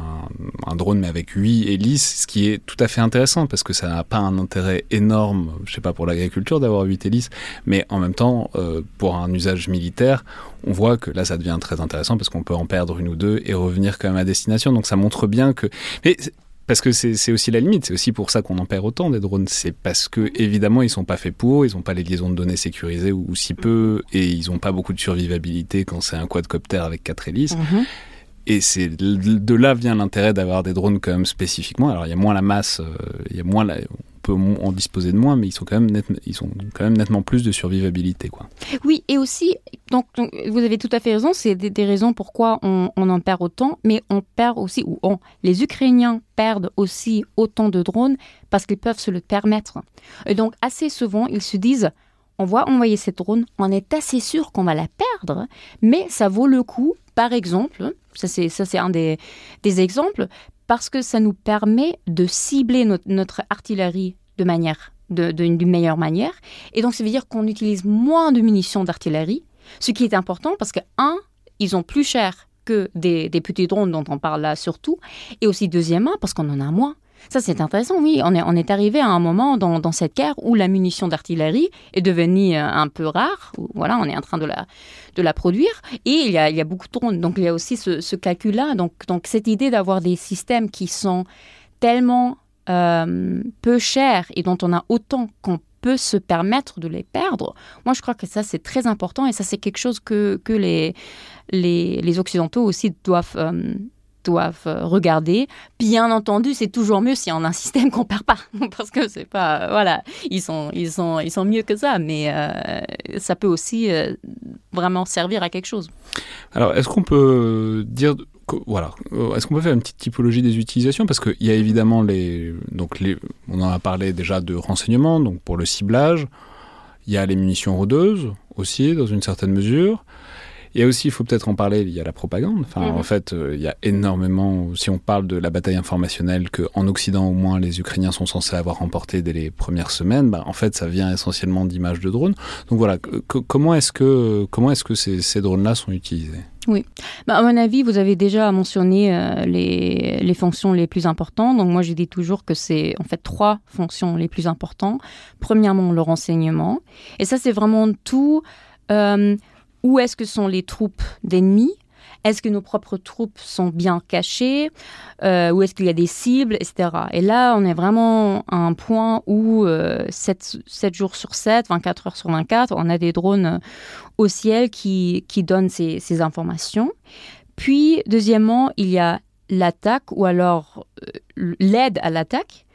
Speaker 1: un, drone, mais avec 8 hélices, ce qui est tout à fait intéressant parce que ça n'a pas un intérêt énorme, je ne sais pas pour l'agriculture d'avoir 8 hélices, mais en même temps, pour un usage militaire, on voit que là, ça devient très intéressant parce qu'on peut en perdre une ou deux et revenir quand même à destination. Donc ça montre bien que... parce que c'est aussi la limite, c'est aussi pour ça qu'on en perd autant des drones. C'est parce que, évidemment, ils sont pas faits pour, ils n'ont pas les liaisons de données sécurisées ou, si peu, et ils n'ont pas beaucoup de survivabilité quand c'est un quadcopter avec quatre hélices. Mm-hmm. Et c'est de là vient l'intérêt d'avoir des drones quand même spécifiquement. Alors il y a moins la masse, euh, il y a moins la, en disposer de moins, mais ils sont quand même, net, ils sont quand même nettement plus de survivabilité. Quoi.
Speaker 2: Oui, et aussi, donc, vous avez tout à fait raison, c'est des, raisons pourquoi on, en perd autant, mais on perd aussi, ou on, les Ukrainiens perdent aussi autant de drones parce qu'ils peuvent se le permettre. Et donc, assez souvent, ils se disent, on va envoyer cette drone, on est assez sûr qu'on va la perdre, mais ça vaut le coup, par exemple, ça c'est, un des, exemples, parce que ça nous permet de cibler notre, artillerie de manière d'une meilleure manière. Et donc, ça veut dire qu'on utilise moins de munitions d'artillerie, ce qui est important parce que, un, ils ont plus cher que des, des petits drones dont on parle là surtout, et aussi deuxièmement parce qu'on en a moins. Ça, c'est intéressant, oui. On est, arrivé à un moment dans, cette guerre où la munition d'artillerie est devenue euh, un peu rare. voilà, on est en train de la, produire. Et il y a, beaucoup de. Donc, il y a aussi ce, calcul-là. Donc, cette idée d'avoir des systèmes qui sont tellement euh, peu chers et dont on a autant qu'on peut se permettre de les perdre, moi, je crois que ça, c'est très important. Et ça, c'est quelque chose que, les Occidentaux aussi doivent... Euh, doivent euh, regarder. Bien entendu, c'est toujours mieux si on a un système qu'on perd pas, [LAUGHS] parce que c'est pas, voilà, ils sont, ils sont, ils sont mieux que ça, mais euh, ça peut aussi euh, vraiment servir à quelque chose.
Speaker 1: Alors, est-ce qu'on peut dire voilà. Est-ce qu'on peut faire une petite typologie des utilisations? Parce qu'il y a évidemment les, donc les, on en a parlé déjà de renseignement, donc pour le ciblage. Il y a les munitions rôdeuses aussi, dans une certaine mesure. Il y a aussi, il faut peut-être en parler, il y a la propagande. Enfin, mhm. en fait, euh, il y a énormément, si on parle de la bataille informationnelle, qu'en Occident, au moins, les Ukrainiens sont censés avoir remporté dès les premières semaines, bah, en fait, ça vient essentiellement d'images de drones. Donc voilà, comment est-ce que, comment est-ce que ces, ces drones-là sont utilisés?
Speaker 2: Oui. Bah, à mon avis, vous avez déjà mentionné euh, les, les, fonctions les plus importantes. Donc moi, je dis toujours que c'est en fait trois fonctions les plus importantes. Premièrement, le renseignement. Et ça, c'est vraiment tout. Euh, où est-ce que sont les troupes d'ennemis? Est-ce que nos propres troupes sont bien cachées? Euh, Ou est-ce qu'il y a des cibles, etc. Et là, on est vraiment à un point où 7, 7, jours sur 7, 24 heures sur 24, on a des drones au ciel qui, qui donnent ces, ces informations. Puis, deuxièmement, il y a l'attaque ou alors l'aide à l'attaque.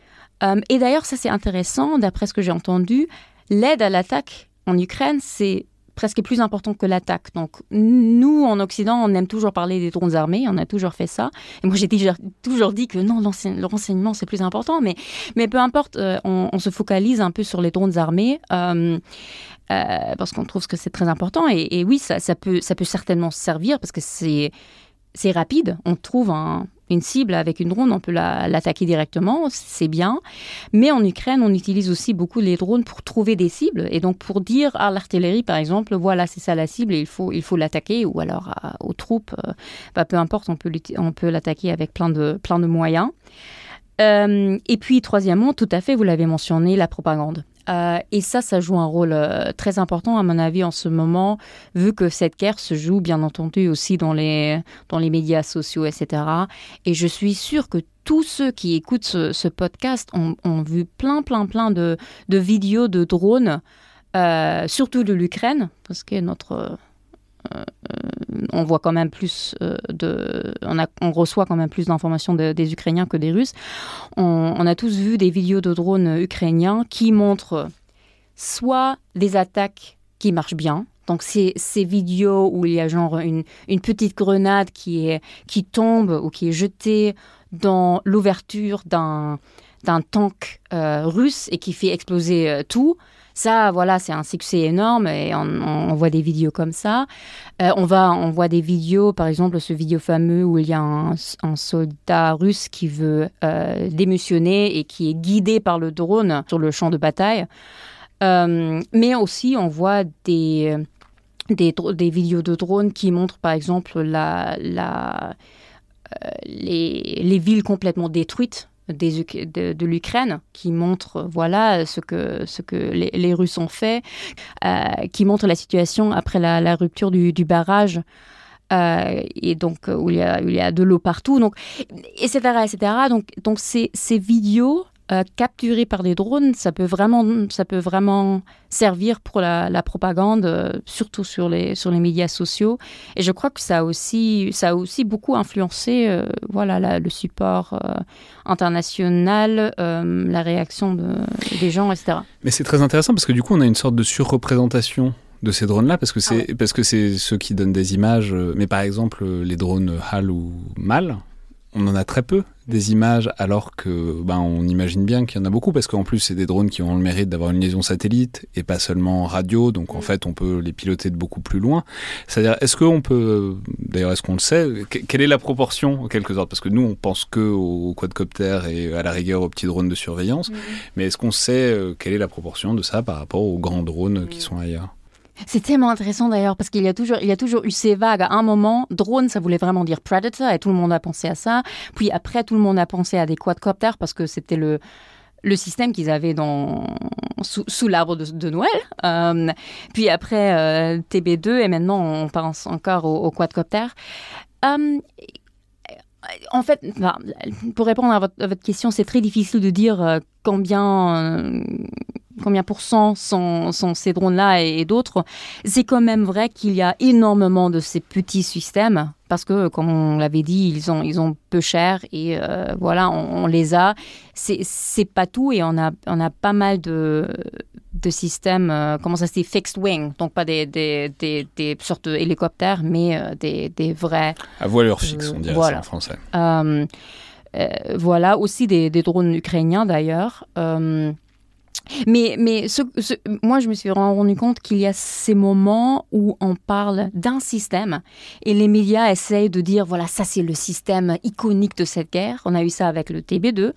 Speaker 2: et d'ailleurs, ça c'est intéressant, d'après ce que j'ai entendu, l'aide à l'attaque en Ukraine, c'est presque plus important que l'attaque. Donc, nous, en Occident, on aime toujours parler des drones armés, on a toujours fait ça. Et moi, j'ai toujours dit que non, le renseignement, c'est plus important. Mais, mais peu importe, euh, on, se focalise un peu sur les drones armés. Euh, euh, parce qu'on trouve que c'est très important. Et, et oui, ça, ça, peut, ça peut certainement servir parce que c'est rapide. On trouve un, une cible avec une drone, on peut l'attaquer directement, c'est bien. Mais en Ukraine, on utilise aussi beaucoup les drones pour trouver des cibles et donc pour dire à l'artillerie, par exemple, voilà, c'est ça la cible il faut il faut l'attaquer ou alors aux troupes, euh, bah, peu importe, on peut on peut l'attaquer avec plein de plein de moyens. Euh, et puis, troisièmement, tout à fait, vous l'avez mentionné, la propagande. Euh, et ça, ça joue un rôle euh, très important, à mon avis, en ce moment, vu que cette guerre se joue, bien entendu, aussi dans les, dans les médias sociaux, etc. Et je suis sûre que tous ceux qui écoutent ce, podcast ont, vu plein, plein, plein de, vidéos de drones, euh, surtout de l'Ukraine, parce que notre on voit quand même plus euh, de, on, reçoit quand même plus d'informations des Ukrainiens que des Russes. On, a tous vu des vidéos de drones ukrainiens qui montrent soit des attaques qui marchent bien, donc ces, ces vidéos où il y a genre une, petite grenade qui, est, qui tombe ou qui est jetée dans l'ouverture d'un tank euh, russe et qui fait exploser tout. Ça, voilà, c'est un succès énorme et on, voit des vidéos comme ça. Euh, on, va, on voit des vidéos, par exemple, ce vidéo fameux où il y a un, soldat russe qui veut euh, démissionner et qui est guidé par le drone sur le champ de bataille. Euh, mais aussi, on voit des, des, des, vidéos de drones qui montrent, par exemple, la, la, les villes complètement détruites de, l'Ukraine qui montre voilà ce que, ce que les, Russes ont fait, euh, qui montre la situation après la, rupture du, barrage. Euh, et donc où il y a, il y a de l'eau partout, donc etc etc. Donc donc ces, ces vidéos euh, capturés par des drones, ça peut vraiment, ça peut vraiment servir pour la, propagande, euh, surtout sur les, sur les médias sociaux. Et je crois que ça a aussi, ça a aussi beaucoup influencé euh, voilà, le support international, la réaction de, des gens, etc.
Speaker 1: Mais c'est très intéressant parce que du coup, on a une sorte de surreprésentation de ces drones-là parce que ah c'est parce que c'est ceux qui donnent des images. Mais par exemple, les drones HAL ou MAL, on en a très peu des images, alors que ben, on imagine bien qu'il y en a beaucoup, parce qu'en plus, c'est des drones qui ont le mérite d'avoir une liaison satellite et pas seulement radio, donc en mm. fait, on peut les piloter de beaucoup plus loin. C'est-à-dire, est-ce qu'on peut, d'ailleurs, est-ce qu'on le sait, quelle est la proportion, en quelque sorte? Parce que nous, on pense que aux quadcoptères et à la rigueur aux petits drones de surveillance, mm. mais est-ce qu'on sait euh, quelle est la proportion de ça par rapport aux grands drones qui mm. sont ailleurs?
Speaker 2: C'est tellement intéressant d'ailleurs parce qu'il y a toujours, il y a toujours eu ces vagues. À un moment, drone, ça voulait vraiment dire predator et tout le monde a pensé à ça. Puis après, tout le monde a pensé à des quadcopters parce que c'était le le système qu'ils avaient dans, sous, l'arbre de, Noël. Euh, puis après, euh, TB2 et maintenant on pense encore au, au. Euh, en fait, pour répondre à votre question, c'est très difficile de dire combien combien pour cent sont, ces drones-là et, d'autres, c'est quand même vrai qu'il y a énormément de ces petits systèmes parce que, comme on l'avait dit, ils ont, ils ont peu cher et euh, voilà, on, les a. C'est pas tout et on a, on a pas mal de, de systèmes, euh, comment ça dit, fixed wing, donc pas des, des, des, sortes d'hélicoptères, mais euh, des, des vrais.
Speaker 1: À voilure fixe, on dirait ça en français.
Speaker 2: voilà, aussi des, drones ukrainiens d'ailleurs. Mais, moi, je me suis rendu compte qu'il y a ces moments où on parle d'un système et les médias essayent de dire voilà, ça c'est le système iconique de cette guerre. On a eu ça avec le TB2.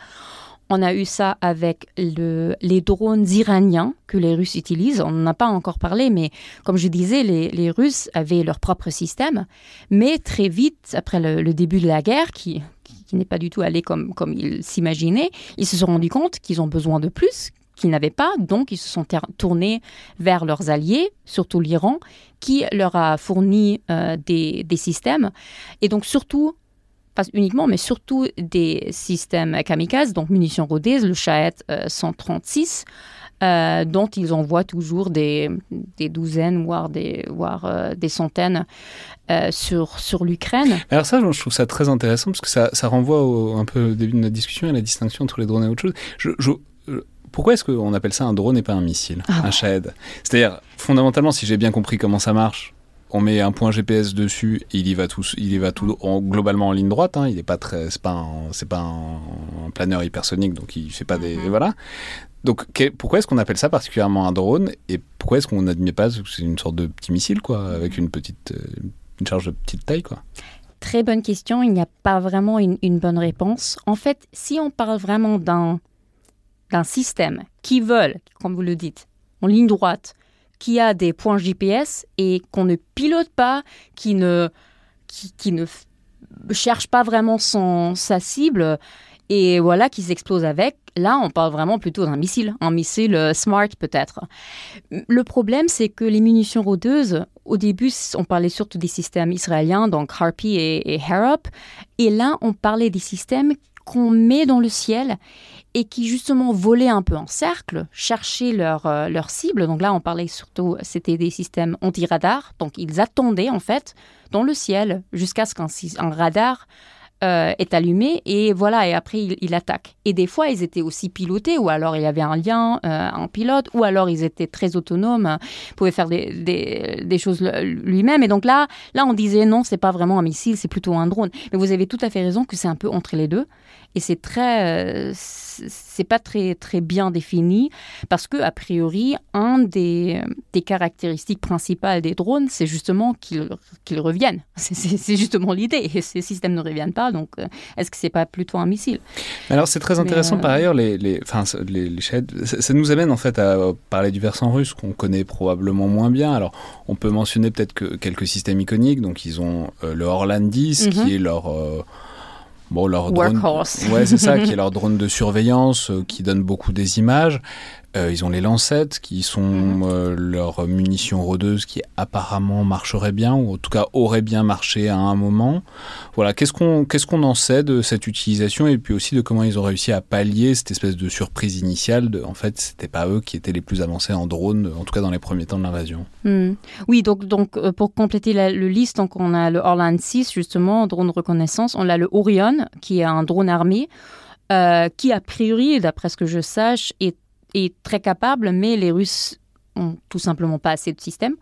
Speaker 2: On a eu ça avec le, les drones iraniens que les Russes utilisent. On n'en a pas encore parlé, mais comme je disais, les, Russes avaient leur propre système. Mais très vite, après le, début de la guerre, qui, qui, n'est pas du tout allé comme, comme ils s'imaginaient, ils se sont rendus compte qu'ils ont besoin de plus, n'avaient pas, donc ils se sont tournés vers leurs alliés, surtout l'Iran, qui leur a fourni euh, des, systèmes. Et donc surtout, pas uniquement, mais surtout des systèmes kamikazes, donc munitions rodées, le Shahed 136, euh, dont ils envoient toujours des, douzaines, voire des, voire, euh, des centaines euh, sur, sur l'Ukraine.
Speaker 1: Alors ça, je trouve ça très intéressant parce que ça, ça renvoie un peu au début de notre discussion à la distinction entre les drones et autre chose. Je, pourquoi est-ce qu'on appelle ça un drone et pas un missile, ah un Shahed? C'est-à-dire, fondamentalement, si j'ai bien compris comment ça marche, on met un point GPS dessus, il y va tout, il y va tout globalement en ligne droite. Hein, il n'est pas très, c'est pas, c'est pas un, planeur hypersonique, donc il fait pas des, mhm. voilà. Donc pourquoi est-ce qu'on appelle ça particulièrement un drone et pourquoi est-ce qu'on n'admet pas que c'est une sorte de petit missile quoi, avec une petite, euh, une charge de petite taille quoi?
Speaker 2: Très bonne question. Il n'y a pas vraiment une, une, bonne réponse. En fait, si on parle vraiment d'un d'un système qui vole, comme vous le dites, en ligne droite, qui a des points GPS et qu'on ne pilote pas, qui ne, qui, ne cherche pas vraiment son, sa cible et voilà, qui s'explose avec. Là, on parle vraiment plutôt d'un missile, un missile euh, smart peut-être. Le problème, c'est que les munitions rôdeuses, au début, on parlait surtout des systèmes israéliens, donc Harpy et, et et là, on parlait des systèmes qu'on met dans le ciel et qui justement volaient un peu en cercle, cherchaient leur, euh, leur cible. Donc là, on parlait surtout, c'était des systèmes anti-radar. Donc ils attendaient en fait dans le ciel jusqu'à ce qu'un radar euh, est allumé et voilà, et après il, attaque. Et des fois, ils étaient aussi pilotés, ou alors il y avait un lien, euh, un pilote, ou alors ils étaient très autonomes, pouvaient faire des, des, des choses lui-même. Et donc là, là, on disait non, c'est pas vraiment un missile, c'est plutôt un drone. Mais vous avez tout à fait raison que c'est un peu entre les deux et c'est très, euh, c'est pas très très bien défini parce que a priori, un des, des caractéristiques principales des drones, c'est justement qu'ils qu'ils reviennent. [LAUGHS] C'est justement l'idée. Et ces systèmes ne reviennent pas, donc euh, est-ce que c'est pas plutôt un missile?
Speaker 1: Alors c'est très intéressant par euh, ailleurs les les, enfin, les, les ça, ça, nous amène en fait à parler du versant russe qu'on connaît probablement moins bien. Alors on peut mentionner peut-être que quelques systèmes iconiques. Donc ils ont le Orlan 10 qui mhm. est leur
Speaker 2: Bon, leur drone,
Speaker 1: ouais, c'est ça, [LAUGHS] qui est leur drone de surveillance, euh, qui donne beaucoup des images. Euh, ils ont les lancettes qui sont mhm. euh, leurs munitions rôdeuses qui apparemment marcheraient bien ou en tout cas auraient bien marché à un moment. Voilà, qu'est-ce qu'on qu'est-ce qu'on en sait de cette utilisation et puis aussi de comment ils ont réussi à pallier cette espèce de surprise initiale de en fait c'était pas eux qui étaient les plus avancés en drone en tout cas dans les premiers temps de l'invasion.
Speaker 2: Hmm. Oui, donc donc euh, pour compléter la, le liste donc on a le Orlan 6 justement drone reconnaissance, on a le Orion qui est un drone armé. qui a priori, d'après ce que je sache, est est très capable, mais les Russes ont tout simplement pas assez de système.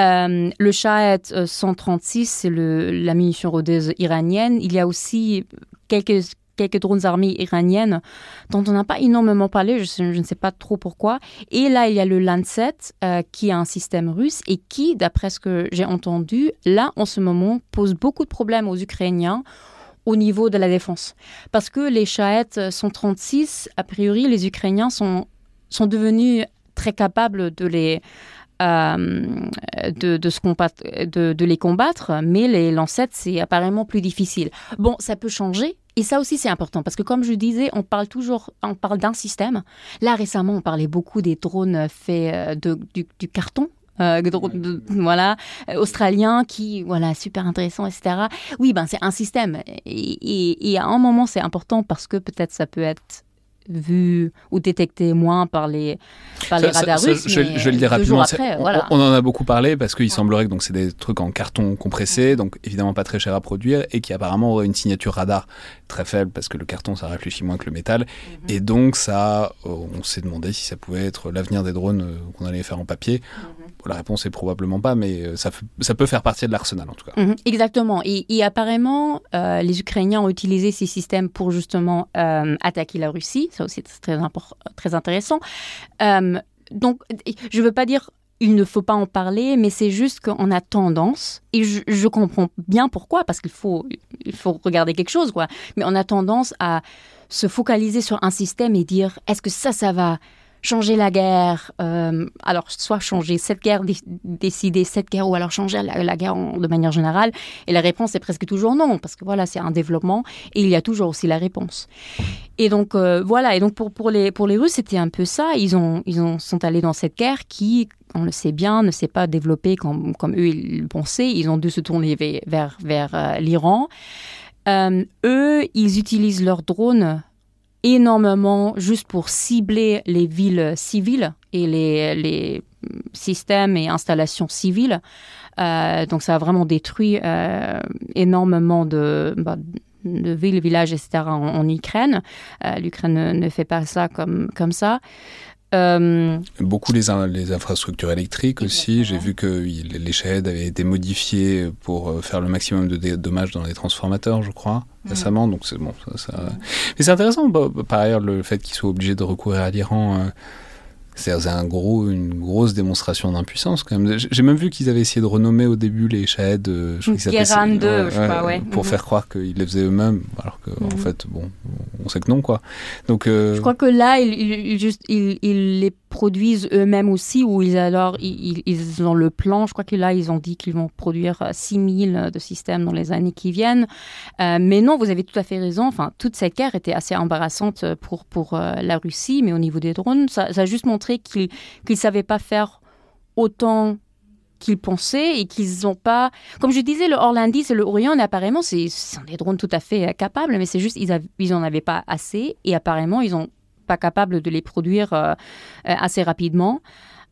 Speaker 2: Euh, le Shahed 136, c'est la munition rôdeuse iranienne. Il y a aussi quelques, quelques drones armées iraniennes dont on n'a pas énormément parlé, je, ne sais pas trop pourquoi. Et là, il y a le Lancet, euh, qui est un système russe et qui, d'après ce que j'ai entendu, là, en ce moment, pose beaucoup de problèmes aux Ukrainiens au niveau de la défense. Parce que les Shahed 136, a priori, les Ukrainiens sont sont devenus très capables de les, euh, de, de, se combattre, de, de, les combattre, mais les lancettes, c'est apparemment plus difficile. Bon, ça peut changer. Et ça aussi, c'est important parce que, comme je disais, on parle toujours, on parle d'un système. Là, récemment, on parlait beaucoup des drones faits euh, de, du, du carton, euh, voilà, australien qui, voilà, super intéressant, etc. Oui, ben c'est un système. Et, et, et, à un moment, c'est important parce que peut-être ça peut être vu ou détecté moins par les, par les radars russes.
Speaker 1: je, je, le dis rapidement. on, en a beaucoup parlé parce qu'il semblerait que c'est des trucs en carton compressé, donc évidemment pas très cher à produire et qui apparemment auraient une signature radar très faible parce que le carton ça réfléchit moins que le métal. Mhm. Et donc ça, euh, on s'est demandé si ça pouvait être l'avenir des drones euh, qu'on allait faire en papier. Mhm. La réponse est probablement pas, mais euh, ça, ça peut faire partie de l'arsenal en tout cas.
Speaker 2: Mhm. exactement. Et, apparemment, les Ukrainiens ont utilisé ces systèmes pour justement attaquer la Russie. Ça aussi, c'est très, très intéressant. donc, je ne veux pas dire il ne faut pas en parler, mais c'est juste qu'on a tendance, et je, comprends bien pourquoi, parce qu'il faut, il faut regarder quelque chose, quoi, mais on a tendance à se focaliser sur un système et dire est-ce que ça, ça va changer la guerre, euh, alors soit changer cette guerre, décider cette guerre, ou alors changer la, guerre de manière générale Et la réponse est presque toujours non, parce que voilà, c'est un développement et il y a toujours aussi la réponse. Et donc euh, voilà, et donc pour, pour, les, pour les Russes, c'était un peu ça. Ils, ont, ils ont, sont allés dans cette guerre qui, on le sait bien, ne s'est pas développée comme, comme eux ils le pensaient. Ils ont dû se tourner vers, vers, euh, l'Iran. eux, ils utilisent leurs drones énormément juste pour cibler les villes civiles et les, systèmes et installations civiles. Euh, donc ça a vraiment détruit euh, énormément de, bah, de villes, villages, etc. en, Ukraine. Euh, L'Ukraine ne, fait pas ça comme, comme ça.
Speaker 1: Beaucoup les, les, infrastructures électriques aussi. J'ai vu que les sheds avaient été modifiés pour faire le maximum de dommages dans les transformateurs, je crois. Mm. récemment. Donc c'est bon. Ça, Mais c'est intéressant, bah, par ailleurs, le fait qu'ils soient obligés de recourir à l'Iran. Euh, c'est un gros, une grosse démonstration d'impuissance quand même. J'ai même vu qu'ils avaient essayé de renommer au début les Shahed,
Speaker 2: euh, je crois 2, je crois, ouais.
Speaker 1: Pour mm-hmm. faire croire qu'ils les faisaient eux-mêmes, alors qu'en en mm-hmm. fait, bon, on sait que non, quoi.
Speaker 2: Donc, euh, Je crois que là, ils, juste, ils, les produisent eux-mêmes aussi, ou ils, alors, ils, ils, ont le plan. Je crois que là, ils ont dit qu'ils vont produire 6000 euh, de systèmes dans les années qui viennent. Euh, mais non, vous avez tout à fait raison. Enfin, toute cette guerre était assez embarrassante pour, pour la Russie, mais au niveau des drones, ça, ça a juste montré qu'ils ne savaient pas faire autant qu'ils pensaient et qu'ils n'ont pas... Comme je disais, le Orlandis et le Orion, apparemment, ce sont des drones tout à fait euh, capables, mais c'est juste qu'ils n'en avaient pas assez et apparemment, ils n'ont pas capables de les produire euh, euh, assez rapidement.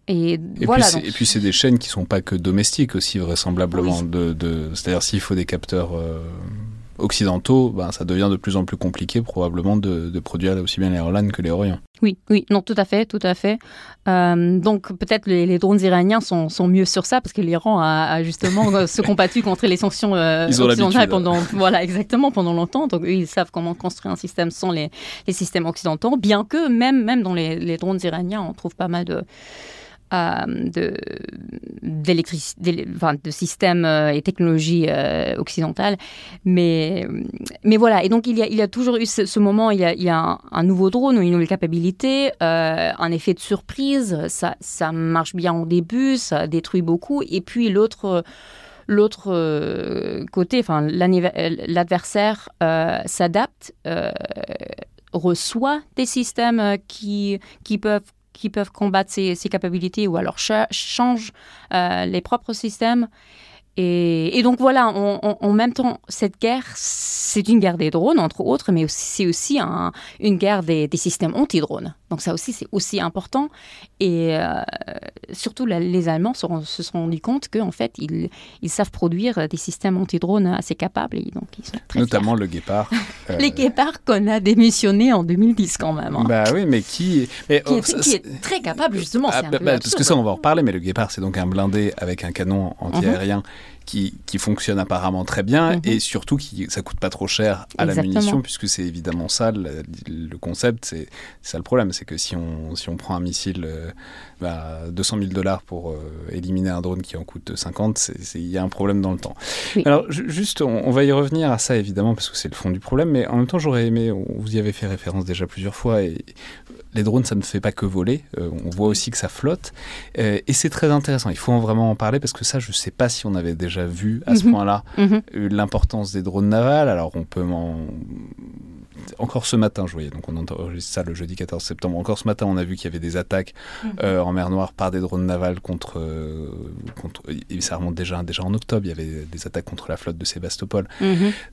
Speaker 2: Et, voilà,
Speaker 1: puis et, puis c'est des chaînes qui sont pas que domestiques aussi vraisemblablement. De, C'est-à-dire s'il faut des capteurs occidentaux, ben, ça devient de plus en plus compliqué probablement de, produire aussi bien les Orlan que les Orion.
Speaker 2: Oui, oui, non, tout à fait, tout à fait. Euh, donc peut-être les, les, drones iraniens sont, sont, mieux sur ça parce que l'Iran a, justement euh, se combattu contre les sanctions euh, [LAUGHS] occidentales pendant, voilà, exactement pendant longtemps. Donc eux, ils savent comment construire un système sans les, les systèmes occidentaux, bien que même, même dans les, les drones iraniens, on trouve pas mal de de, enfin, de systèmes euh, et technologies euh, occidentales. Mais, mais voilà, et donc il y a, il y a toujours eu ce, moment, il y a, il y a un, nouveau drone une nouvelle capacité, un effet de surprise, ça, ça marche bien au début, ça détruit beaucoup, et puis l'autre l'autre côté, enfin, l'adversaire s'adapte, reçoit des systèmes qui, qui peuvent qui peuvent combattre ces, capacités ou alors changent euh, les propres systèmes et, donc voilà, en même temps, cette guerre, c'est une guerre des drones, entre autres, mais c'est aussi une guerre des, systèmes anti-drones. Donc ça aussi, c'est aussi important. Et euh, surtout, les Allemands se, se, sont rendus compte qu'en fait, ils, ils, savent produire des systèmes anti-drones assez capables. Et donc, ils sont très
Speaker 1: Notamment le Guépard. [LAUGHS]
Speaker 2: Euh, les Guépards qu'on a démissionné en 2010 quand même. Hein.
Speaker 1: Bah oui, mais qui...
Speaker 2: Mais, qui, est, qui, est, très capable, justement. Ah,
Speaker 1: bah, bah, parce que ça, on va en reparler, mais le Guépard, c'est donc un blindé avec un canon anti-aérien. Mhm qui, qui fonctionne apparemment très bien mhm. et surtout qui ça coûte pas trop cher à la munition puisque c'est évidemment ça le, concept c'est ça le problème c'est que si on si on prend un missile euh, bah, 200 000 dollars pour euh, éliminer un drone qui en coûte 50 il y a un problème dans le temps. Alors juste on, va y revenir à ça évidemment parce que c'est le fond du problème mais en même temps j'aurais aimé vous y avez fait référence déjà plusieurs fois et les drones, ça ne fait pas que voler. Euh, on voit aussi que ça flotte. Euh, et c'est très intéressant. Il faut vraiment en parler parce que ça, je ne sais pas si on avait déjà vu à ce mhm. point-là mhm. euh, l'importance des drones navals. Alors, on peut m'en encore ce matin, je voyais, donc on enregistre ça le jeudi 14 septembre. Encore ce matin, on a vu qu'il y avait des attaques mhm. en mer Noire par des drones navals contre, contre. Ça remonte déjà, déjà en octobre. Il y avait des attaques contre la flotte de Sébastopol.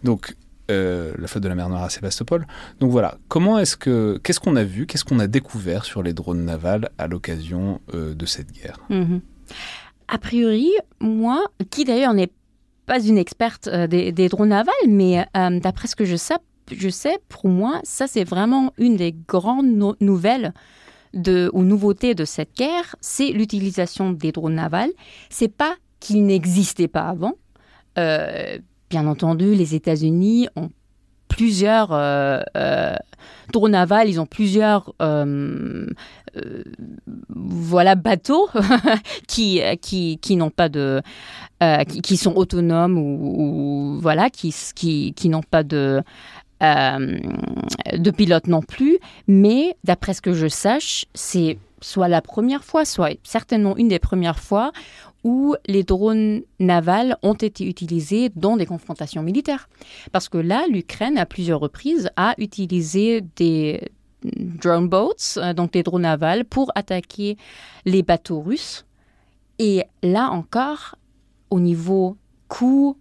Speaker 1: Donc euh, la flotte de la mer Noire à Sébastopol. Donc voilà, comment est-ce que qu'est-ce qu'on a vu, qu'est-ce qu'on a découvert sur les drones navals à l'occasion euh, de cette guerre?
Speaker 2: Mhm. A priori, moi, qui d'ailleurs n'est pas une experte euh, des, drones navals, mais d'après ce que je sais, pour moi, ça c'est vraiment une des grandes nouvelles ou nouveautés de cette guerre, c'est l'utilisation des drones navals. C'est pas qu'ils n'existaient pas avant. Bien entendu, les États-Unis ont plusieurs euh, euh, drones navals, ils ont plusieurs euh, voilà bateaux [LAUGHS] qui qui, qui n'ont pas de qui, sont autonomes ou, voilà qui qui, qui n'ont pas de de pilote non plus. Mais d'après ce que je sache, c'est soit la première fois, soit certainement une des premières fois où les drones navals ont été utilisés dans des confrontations militaires. Parce que là, l'Ukraine, à plusieurs reprises, a utilisé des drone boats, euh, donc des drones navals, pour attaquer les bateaux russes. Et là encore, au niveau coût...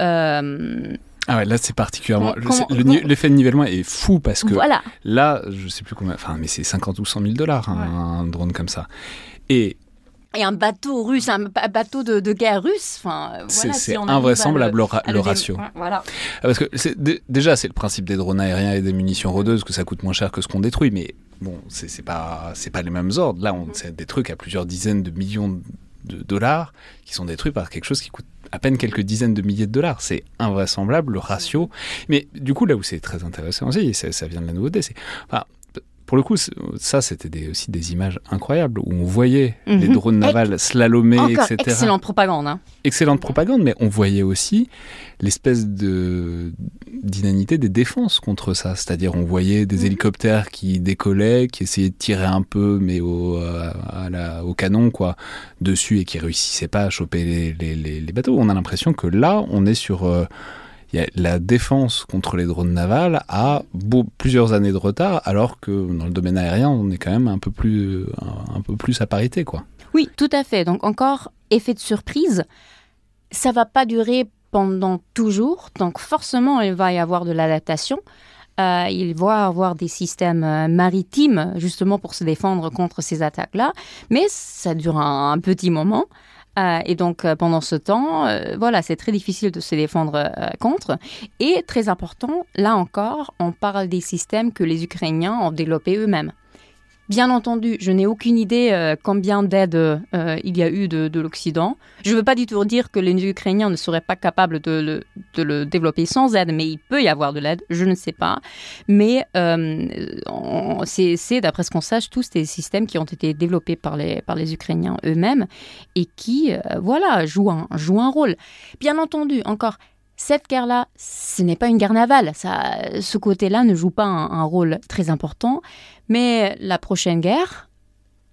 Speaker 1: Euh, ah ouais, là c'est particulièrement. L'effet de nivellement est fou parce que voilà. là, je sais plus combien. Enfin, mais c'est 50 ou 100 000 dollars un drone comme ça. Et
Speaker 2: et un bateau russe, un bateau de, guerre russe. Enfin,
Speaker 1: voilà, c'est invraisemblable le, ratio. Voilà. Ah, parce que déjà, c'est le principe des drones aériens et des munitions rôdeuses que ça coûte moins cher que ce qu'on détruit. Mais bon, c'est pas, pas les mêmes ordres. Là, c'est des trucs à plusieurs dizaines de millions de dollars qui sont détruits par quelque chose qui coûte à peine quelques dizaines de milliers de dollars. C'est invraisemblable le ratio. Mais du coup, là où c'est très intéressant aussi, ça, ça vient de la nouveauté, c'est. Enfin, pour le coup, ça, c'était aussi des images incroyables où on voyait les mhm. drones navals slalomer, etc.
Speaker 2: Excellente propagande. Hein.
Speaker 1: Excellente propagande, mais on voyait aussi l'espèce de d'inanité des défenses contre ça. C'est-à-dire, on voyait des mhm. hélicoptères qui décollaient, qui essayaient de tirer un peu, mais au, au canon, quoi, dessus et qui réussissaient pas à choper les, bateaux. On a l'impression que là, on est sur. Euh, la défense contre les drones navals a plusieurs années de retard, alors que dans le domaine aérien, on est quand même un peu plus, à parité. Quoi.
Speaker 2: Oui, tout à fait. Donc encore, effet de surprise, ça va pas durer pendant toujours, donc forcément, il va y avoir de l'adaptation. Euh, il va avoir des systèmes euh, maritimes justement pour se défendre contre ces attaques-là, mais ça dure un petit moment. Euh, et donc, euh, pendant ce temps, euh, voilà, c'est très difficile de se défendre contre. Et très important, là encore, on parle des systèmes que les Ukrainiens ont développés eux-mêmes. Bien entendu, je n'ai aucune idée euh, combien d'aide euh, il y a eu de, l'Occident. Je ne veux pas du tout dire que les Ukrainiens ne seraient pas capables de le, développer sans aide, mais il peut y avoir de l'aide, je ne sais pas. Mais euh, c'est, d'après ce qu'on sache, tous des systèmes qui ont été développés par les, Ukrainiens eux-mêmes et qui, voilà, jouent un, jouent un rôle. Bien entendu, encore, cette guerre-là, ce n'est pas une guerre navale. Ça, ce côté-là ne joue pas un, rôle très important. Mais la prochaine guerre,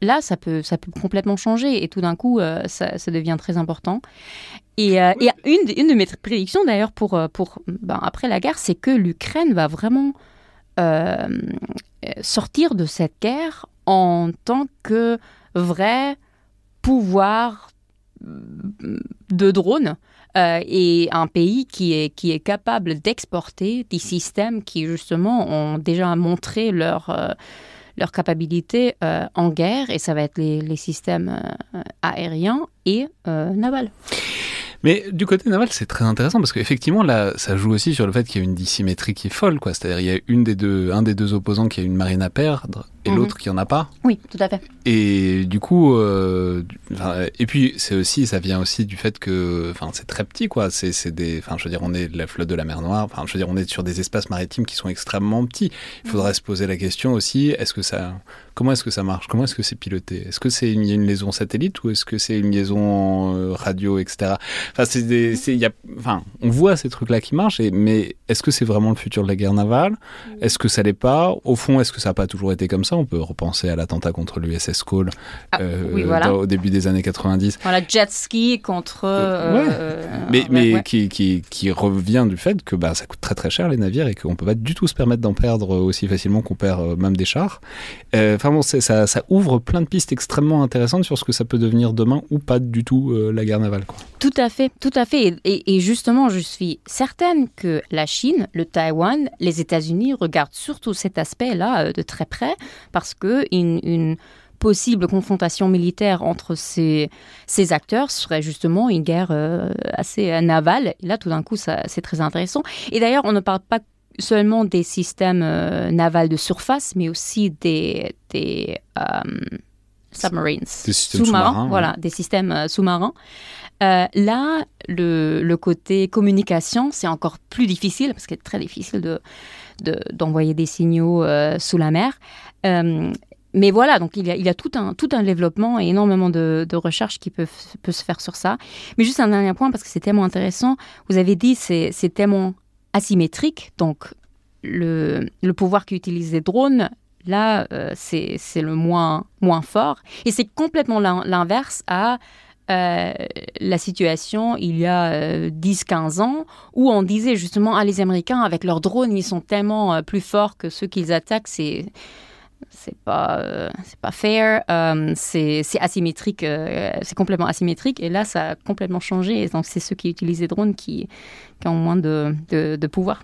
Speaker 2: là, ça peut, ça peut complètement changer. Et tout d'un coup, euh, ça, devient très important. Et, euh, une, une, de mes prédictions, d'ailleurs, pour, euh, pour, ben, après la guerre, c'est que l'Ukraine va vraiment sortir de cette guerre en tant que vrai pouvoir de drone euh, et un pays qui est, qui est capable d'exporter des systèmes qui justement ont déjà montré leur, euh, leur capacité euh, en guerre, et ça va être les, les systèmes aériens et navals.
Speaker 1: Mais du côté naval, c'est très intéressant parce qu'effectivement, là, ça joue aussi sur le fait qu'il y a une dissymétrie qui est folle, quoi. C'est-à-dire, il y a une des deux, un des deux opposants qui a une marine à perdre et mhm. l'autre qui en a pas.
Speaker 2: Oui, tout à fait.
Speaker 1: Et du coup, euh, et puis c'est aussi, ça vient aussi du fait que, enfin, c'est très petit, quoi. C'est des, enfin, je veux dire, on est de la flotte de la mer Noire. Enfin, je veux dire, on est sur des espaces maritimes qui sont extrêmement petits. Il faudrait se poser la question aussi, est-ce que ça, comment est-ce que ça marche? Comment est-ce que c'est piloté? Est-ce que c'est une, une, liaison satellite ou est-ce que c'est une liaison euh, radio, etc. Enfin, c'est des, y a, enfin, on voit ces trucs-là qui marchent, et, mais est-ce que c'est vraiment le futur de la guerre navale? Est-ce que ça l'est pas? Au fond, est-ce que ça n'a pas toujours été comme ça On peut repenser à l'attentat contre l'USS Cole ah, euh, au début des années 90.
Speaker 2: Voilà, jet ski contre. Euh,
Speaker 1: mais mais qui, qui, qui, revient du fait que bah, ça coûte très très cher les navires et qu'on peut pas du tout se permettre d'en perdre aussi facilement qu'on perd même des chars. Enfin bon, ça, ça ouvre plein de pistes extrêmement intéressantes sur ce que ça peut devenir demain ou pas du tout la guerre navale. Quoi.
Speaker 2: Tout à fait, tout à fait. Et, justement, je suis certaine que la Chine, le Taïwan, les États-Unis regardent surtout cet aspect-là euh, de très près parce que une, possible confrontation militaire entre ces, ces, acteurs serait justement une guerre euh, assez euh, navale. Et là, tout d'un coup, c'est très intéressant. Et d'ailleurs, on ne parle pas seulement des systèmes navals de surface, mais aussi des, des submarines,
Speaker 1: sous-marins,
Speaker 2: voilà, des systèmes sous-marins. Euh, là, le, côté communication, c'est encore plus difficile parce que c'est très difficile de, d'envoyer des signaux euh, sous la mer. Euh, mais voilà, donc il y a, tout, un, tout un développement et énormément de, recherches qui peuvent peut se faire sur ça. Mais juste un dernier point, parce que c'est tellement intéressant. Vous avez dit c'est, c'est tellement asymétrique, donc le, le pouvoir qu'utilisent les drones, là, euh, c'est le moins, moins fort. Et c'est complètement l'inverse à euh, la situation il y a 10-15 ans où on disait justement, ah, les Américains, avec leurs drones, ils sont tellement plus forts que ceux qu'ils attaquent, c'est c'est pas c'est pas fair c'est asymétrique c'est complètement asymétrique et là ça a complètement changé donc c'est ceux qui utilisent les drones qui, qui ont moins de, de pouvoir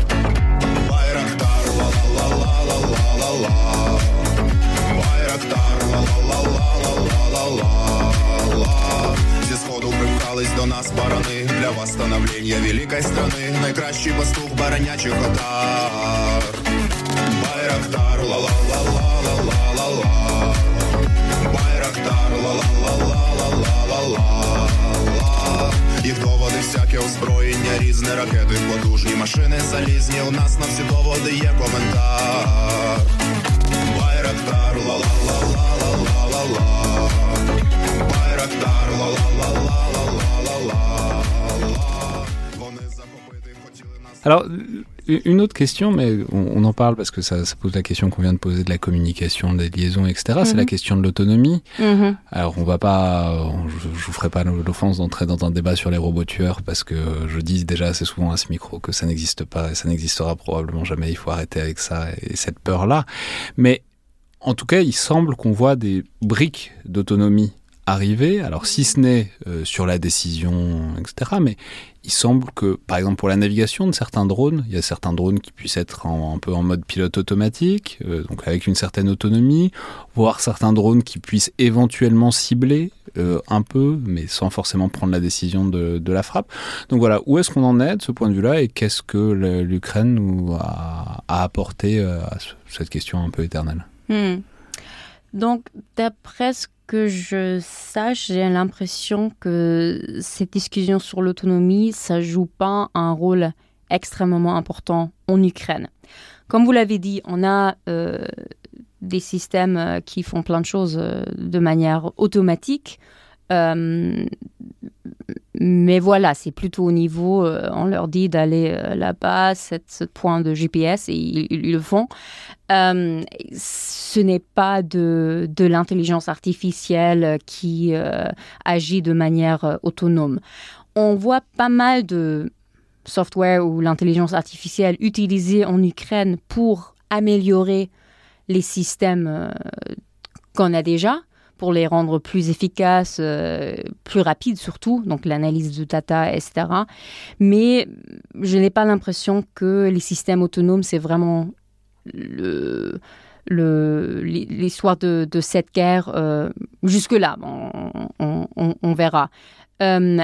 Speaker 1: до нас барани. Для восстановлення великої страни. Найкращий пастух баранячих отар. Байрактар, ла-ла-ла-ла-ла-ла-ла-ла всяке озброєння, різне ракети, потужні машини залізні. У нас на всі доводи є коментар. Байрактар, ла ла ла ла ла ла ла ла Байрактар, ла ла ла ла ла ла ла ла Вони захопити хотіли нас. Une autre question, mais on, en parle parce que ça, pose la question qu'on vient de poser de la communication, des liaisons, etc. C'est la mhm. question de l'autonomie. Mhm. Alors on va pas, je, je vous ferai pas l'offense d'entrer dans un débat sur les robots tueurs parce que je dis déjà assez souvent à ce micro que ça n'existe pas et ça n'existera probablement jamais. Il faut arrêter avec ça et cette peur-là. Mais en tout cas, il semble qu'on voit des briques d'autonomie arriver, alors si ce n'est euh, sur la décision, etc., mais il semble que, par exemple, pour la navigation de certains drones, il y a certains drones qui puissent être un peu en mode pilote automatique, euh, donc avec une certaine autonomie, voire certains drones qui puissent éventuellement cibler euh, un peu, mais sans forcément prendre la décision de, la frappe. Donc voilà, où est-ce qu'on en est de ce point de vue-là et qu'est-ce que l'Ukraine nous a, apporté à cette question un peu éternelle? Hmm.
Speaker 2: Donc, d'après ce que je sache, j'ai l'impression que cette discussion sur l'autonomie, ça joue pas un rôle extrêmement important en Ukraine. Comme vous l'avez dit, on a euh, des systèmes euh, qui font plein de choses euh, de manière automatique. Mais voilà, c'est plutôt au niveau, euh, on leur dit d'aller euh, là-bas, ce point de GPS, et ils, le font. Euh, ce n'est pas de, de l'intelligence artificielle qui agit de manière autonome. On voit pas mal de software ou l'intelligence artificielle utilisée en Ukraine pour améliorer les systèmes qu'on a déjà pour les rendre plus efficaces, euh, plus rapides surtout, donc l'analyse de data, etc. Mais je n'ai pas l'impression que les systèmes autonomes, c'est vraiment l'histoire de, cette guerre euh, jusque-là. on, verra. Euh,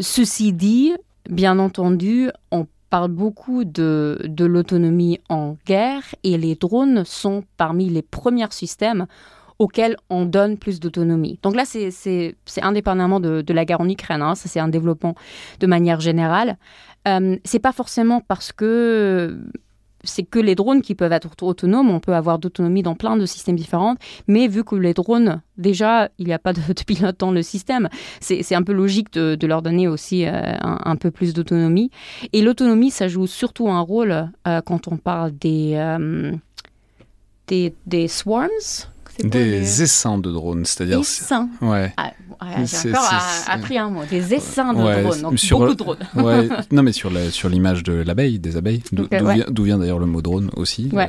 Speaker 2: ceci dit, bien entendu, on parle beaucoup de l'autonomie en guerre et les drones sont parmi les premiers systèmes auquel on donne plus d'autonomie. Donc là, c'est indépendamment de, la guerre en Ukraine, hein. ça c'est un développement de manière générale. Euh, c'est pas forcément parce que c'est que les drones qui peuvent être autonomes, on peut avoir d'autonomie dans plein de systèmes différents, mais vu que les drones, déjà, il n'y a pas de, pilote dans le système, c'est un peu logique de, leur donner aussi euh, un, peu plus d'autonomie. Et l'autonomie, ça joue surtout un rôle euh, quand on parle des, euh, des swarms,
Speaker 1: des essaims de drones, c'est-à-dire.
Speaker 2: Essaims Ouais. Ah, j'ai encore appris un mot. Des essaims de drones, donc sur beaucoup de drones.
Speaker 1: ouais. [LAUGHS] Non, mais sur l'image de l'abeille, des abeilles, d'où vient, d'ailleurs le mot drone aussi. Euh.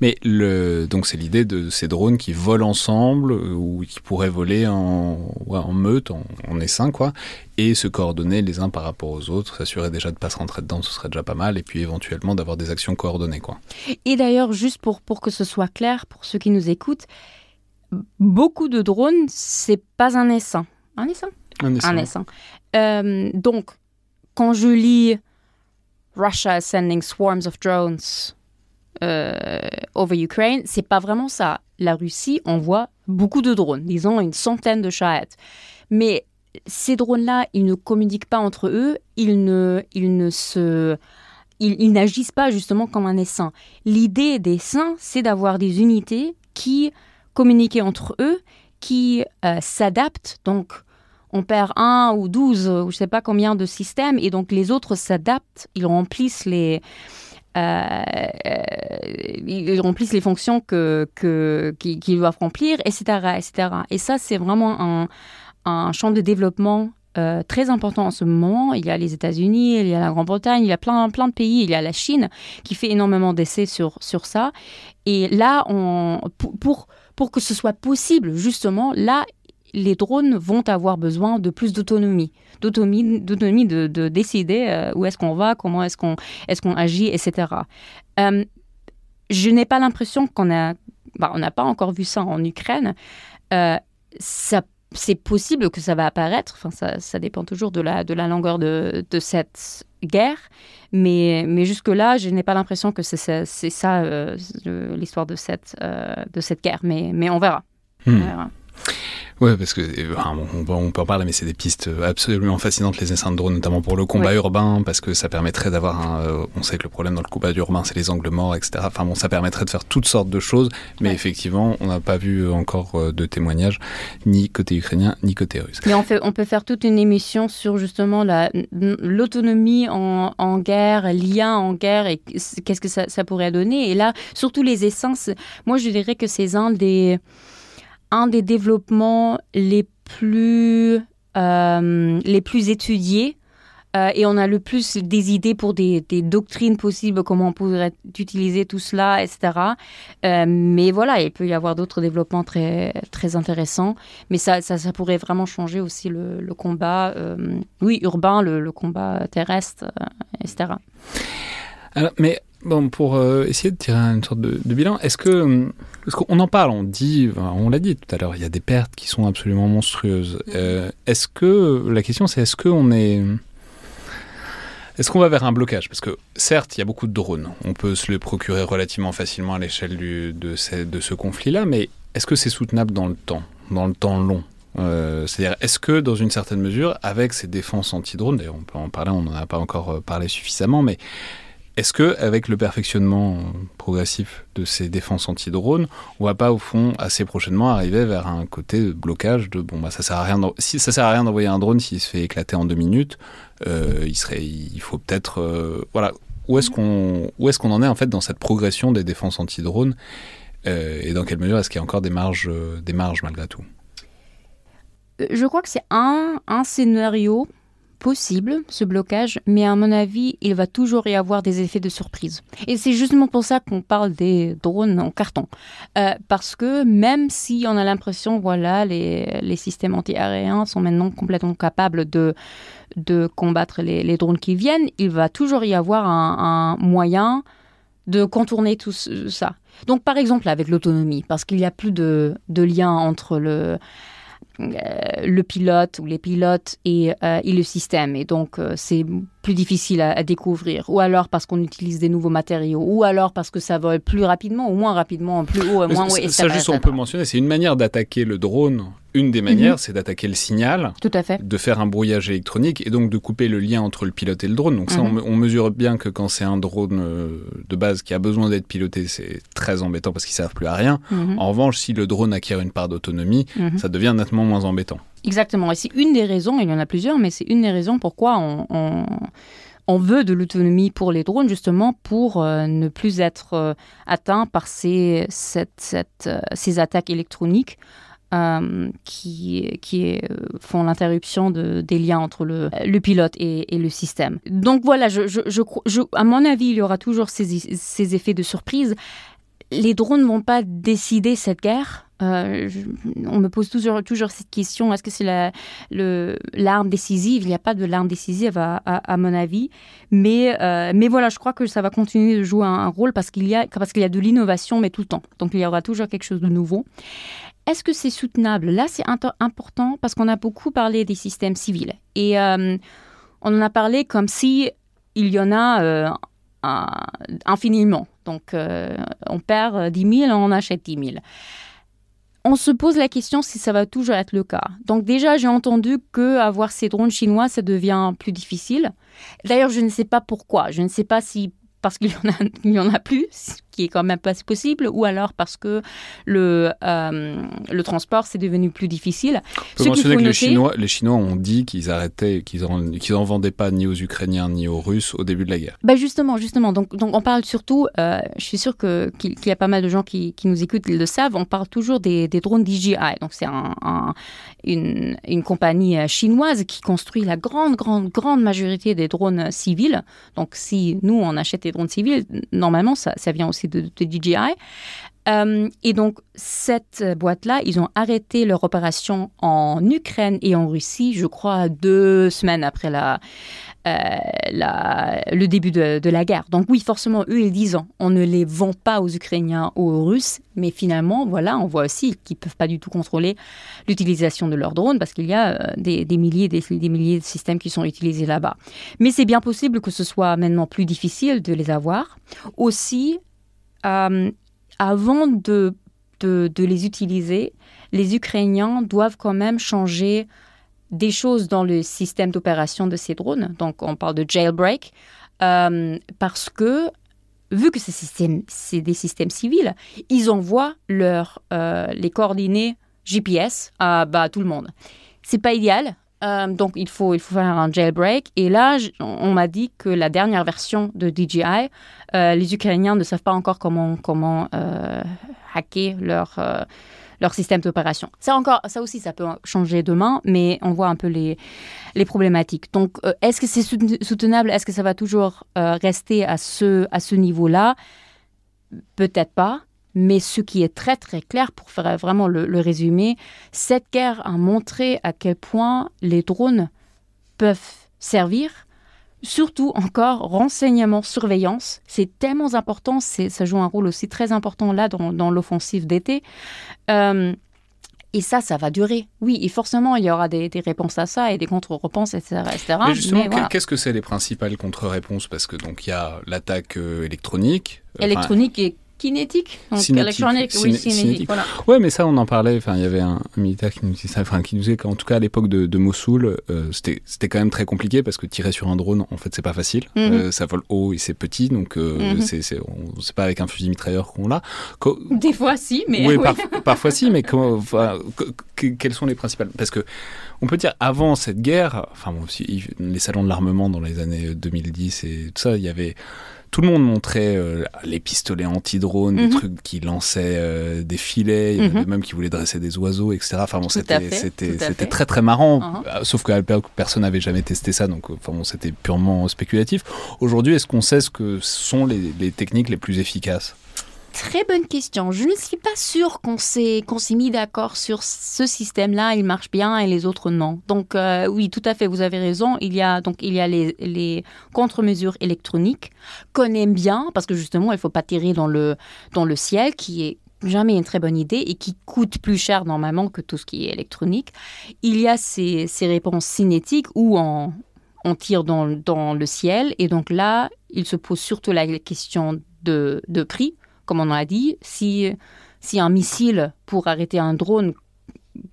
Speaker 1: mais le, donc c'est l'idée de ces drones qui volent ensemble euh, ou qui pourraient voler en, en meute, en, en essaim, quoi, et se coordonner les uns par rapport aux autres, s'assurer déjà de ne pas se rentrer dedans, ce serait déjà pas mal, et puis éventuellement d'avoir des actions coordonnées. Quoi.
Speaker 2: Et d'ailleurs, juste pour, pour que ce soit clair pour ceux qui nous écoutent, beaucoup de drones, c'est pas un essaim. Un essaim?
Speaker 1: Un essaim.
Speaker 2: Un essaim. Euh, donc, quand je lis Russia sending swarms of drones over Ukraine, c'est pas vraiment ça. La Russie envoie beaucoup de drones, disons une centaine de Shahed. Mais ces drones-là, ils ne communiquent pas entre eux, ils ne, ils ne se... Ils, n'agissent pas justement comme un essaim. L'idée des saints, c'est d'avoir des unités qui communiquent entre eux, qui euh, s'adaptent. Donc, on perd un ou douze, ou je ne sais pas combien de systèmes, et donc les autres s'adaptent, ils remplissent les, euh, ils remplissent les fonctions que, que, qu'ils doivent remplir, etc., etc. Et ça, c'est vraiment un, un champ de développement euh, très important en ce moment. Il y a les États-Unis, il y a la Grande-Bretagne, il y a plein, plein de pays, il y a la Chine qui fait énormément d'essais sur, sur ça. Et là, on, pour que ce soit possible, justement, là, les drones vont avoir besoin de plus d'autonomie, d'autonomie, de, décider euh, où est-ce qu'on va, comment est-ce qu'on est qu'on agit, etc. Euh, je n'ai pas l'impression qu'on a, bah, on n'a pas encore vu ça en Ukraine. Euh, ça c'est possible que ça va apparaître. Enfin, ça, ça, dépend toujours de la, de la longueur de, de cette guerre. Mais, mais jusque-là, je n'ai pas l'impression que c'est ça, ça euh, l'histoire de cette, euh, de cette guerre. Mais, mais on verra.
Speaker 1: Hmm. On verra. Ouais, parce que on, peut en parler, mais c'est des pistes absolument fascinantes les essais de drones, notamment pour le combat urbain, parce que ça permettrait d'avoir un. Euh, on sait que le problème dans le combat urbain, c'est les angles morts, etc. Enfin bon, ça permettrait de faire toutes sortes de choses, mais effectivement, on n'a pas vu encore euh, de témoignages, ni côté ukrainien, ni côté russe.
Speaker 2: Mais on, fait, on peut faire toute une émission sur justement l'autonomie en, en, guerre, lien en guerre, et qu'est-ce que ça, ça pourrait donner. Et là, surtout les essences, moi je dirais que c'est un des un des développements les plus, euh, les plus étudiés euh, et on a le plus des idées pour des, doctrines possibles, comment on pourrait utiliser tout cela, etc. Euh, mais voilà, il peut y avoir d'autres développements très, très intéressants. Mais ça, ça, pourrait vraiment changer aussi le, combat, oui, urbain, le, combat terrestre, etc.
Speaker 1: Mais Bon, pour essayer de tirer une sorte de, bilan, est-ce que, parce qu'on en parle, on dit, on l'a dit tout à l'heure, il y a des pertes qui sont absolument monstrueuses. Euh, est-ce que la question, c'est est-ce qu'on est, est-ce qu'on va vers un blocage? Parce que certes, il y a beaucoup de drones, on peut se les procurer relativement facilement à l'échelle de, ce, de ce conflit-là, mais est-ce que c'est soutenable dans le temps, dans le temps long? Euh, c'est-à-dire, est-ce que dans une certaine mesure, avec ces défenses anti-drones, d'ailleurs on peut en parler, on n'en a pas encore parlé suffisamment, mais est-ce que, avec le perfectionnement progressif de ces défenses anti-drones, on va pas au fond assez prochainement arriver vers un côté de blocage de bon bah ça sert à rien si ça sert à rien d'envoyer un drone s'il se fait éclater en deux minutes, euh, il faut peut-être euh, voilà où est-ce qu'on où est-ce qu'on en est en fait dans cette progression des défenses anti-drones euh, et dans quelle mesure est-ce qu'il y a encore des marges des marges malgré tout?
Speaker 2: Je crois que c'est un un scénario possible, ce blocage, mais à mon avis, il va toujours y avoir des effets de surprise. Et c'est justement pour ça qu'on parle des drones en carton. Euh, parce que même si on a l'impression, voilà, les, les systèmes antiaériens sont maintenant complètement capables de, de combattre les, les drones qui viennent, il va toujours y avoir un, moyen de contourner tout ça. Donc, par exemple, avec l'autonomie, parce qu'il n'y a plus de, de lien entre le, le pilote ou les pilotes et, euh, le système. Et donc, euh, c'est plus difficile à, découvrir. Ou alors parce qu'on utilise des nouveaux matériaux. Ou alors parce que ça vole plus rapidement ou moins rapidement, plus haut, moins haut.
Speaker 1: ça, juste, on peut mentionner, c'est une manière d'attaquer le drone une des manières, mhm. c'est d'attaquer le signal,
Speaker 2: Tout à fait.
Speaker 1: de faire un brouillage électronique et donc de couper le lien entre le pilote et le drone. Donc ça, on, mhm. mesure bien que quand c'est un drone euh, de base qui a besoin d'être piloté, c'est très embêtant parce qu'ils ne servent plus à rien. Mhm. En revanche, si le drone acquiert une part d'autonomie, ça devient nettement moins embêtant.
Speaker 2: Exactement. Et c'est une des raisons, il y en a plusieurs, mais c'est une des raisons pourquoi on, on, veut de l'autonomie pour les drones, justement pour euh, ne plus être euh, atteint par ces, cette, ces attaques électroniques. Euh, qui, qui font l'interruption de, des liens entre le, le pilote et, le système. Donc voilà, à mon avis, il y aura toujours ces, ces effets de surprise. Les drones ne vont pas décider cette guerre. Euh, on me pose toujours, cette question est-ce que c'est l'arme décisive? Il n'y a pas de l'arme décisive, à, mon avis. Mais, euh, mais voilà, je crois que ça va continuer de jouer un, rôle parce qu'il y, a, de l'innovation, mais tout le temps. Donc il y aura toujours quelque chose de nouveau. Est-ce que c'est soutenable? Là, c'est important parce qu'on a beaucoup parlé des systèmes civils. Et euh, on en a parlé comme si il y en a infiniment. Donc, on perd 10 000, on achète 10 000 on se pose la question si ça va toujours être le cas. Donc déjà, j'ai entendu que avoir ces drones chinois, ça devient plus difficile. D'ailleurs, je ne sais pas pourquoi. Je ne sais pas si parce qu'il y, en a, plus, qui est quand même pas possible, ou alors parce que le, euh, le transport c'est devenu plus difficile.
Speaker 1: On peut mentionner que les, Chinois, les Chinois ont dit qu'ils arrêtaient, qu'ils n'en vendaient pas ni aux Ukrainiens ni aux Russes au début de la guerre.
Speaker 2: Bah justement, justement. Donc, donc on parle surtout, euh, je suis sûr qu'il y a pas mal de gens qui, qui, nous écoutent, ils le savent, on parle toujours des, des drones DJI. Donc c'est un, une, une, compagnie euh, chinoise qui construit la grande, grande, grande majorité des drones civils. Donc si nous, on achète des drones civils, normalement, ça, ça vient aussi de, DJI. Euh, et donc, cette boîte-là, ils ont arrêté leur opération en Ukraine et en Russie, je crois, deux semaines après la, euh, le début de, la guerre. Donc oui, forcément, eux, ils disent on ne les vend pas aux Ukrainiens ou aux Russes, mais finalement, voilà, on voit aussi qu'ils ne peuvent pas du tout contrôler l'utilisation de leurs drones parce qu'il y a euh, des, milliers des, des, milliers de systèmes qui sont utilisés là-bas. Mais c'est bien possible que ce soit maintenant plus difficile de les avoir. Aussi, euh, avant de, les utiliser, les Ukrainiens doivent quand même changer des choses dans le système d'opération de ces drones. Donc, on parle de jailbreak, euh, parce que vu que c'est des systèmes civils, ils envoient leur, euh, les coordonnées GPS à bah, tout le monde. C'est pas idéal, euh, donc, il faut, il faut faire un jailbreak. Et là, on m'a dit que la dernière version de DJI, euh, les Ukrainiens ne savent pas encore comment, comment euh, hacker leur, leur système d'opération. Ça, ça aussi, ça peut changer demain, mais on voit un peu les, les problématiques. Donc, est-ce que c'est soutenable? Est-ce que ça va toujours rester à ce, à ce niveau-là? Peut-être pas. Mais ce qui est très très clair, pour faire vraiment le, résumé, cette guerre a montré à quel point les drones peuvent servir surtout encore renseignement, surveillance. C'est tellement important, ça joue un rôle aussi très important là dans, l'offensive d'été. Euh, et ça, ça va durer. Oui, et forcément, il y aura des, réponses à ça et des contre-réponses, etc.,
Speaker 1: Mais justement, qu'est-ce que c'est les principales contre-réponses? Parce que donc il y a l'attaque euh, électronique.
Speaker 2: Électronique et kinétique, donc électronique, oui, cinétique. Voilà.
Speaker 1: Ouais, mais ça, on en parlait. Enfin, il y avait un, militaire qui nous disait enfin, qui nous disait qu'en tout cas à l'époque de, Mossoul, euh, c'était c'était quand même très compliqué parce que tirer sur un drone, en fait, c'est pas facile. Mhm. euh, ça vole haut et c'est petit, donc euh, mhm. c'est c'est pas avec un fusil mitrailleur qu'on l'a.
Speaker 2: Des fois, si, mais
Speaker 1: oui, [LAUGHS] parfois si, mais comment, quelles sont les principales? Parce que on peut dire avant cette guerre, enfin, bon, les salons de l'armement dans les années 2010 et tout ça, il y avait tout le monde montrait euh, les pistolets anti-drones, des mhm. trucs qui lançaient euh, des filets, il y en avait mhm. même qui voulaient dresser des oiseaux, etc. Enfin bon, c'était très très marrant. Uh-huh. Euh, sauf que personne n'avait jamais testé ça, donc enfin bon, c'était purement spéculatif. Aujourd'hui, est-ce qu'on sait ce que sont les techniques les plus efficaces?
Speaker 2: Très bonne question. Je ne suis pas sûre qu'on s'est qu'on mis d'accord sur ce système-là, il marche bien et les autres non. Donc euh, oui, tout à fait, vous avez raison. Il y a donc il y a les, les contre-mesures électroniques qu'on aime bien parce que justement il faut pas tirer dans le dans le ciel, qui est jamais une très bonne idée et qui coûte plus cher normalement que tout ce qui est électronique. Il y a ces, ces réponses cinétiques où on, on tire dans, dans, le ciel et donc là, il se pose surtout la question de, de prix comme on a dit, si, si un missile pour arrêter un drone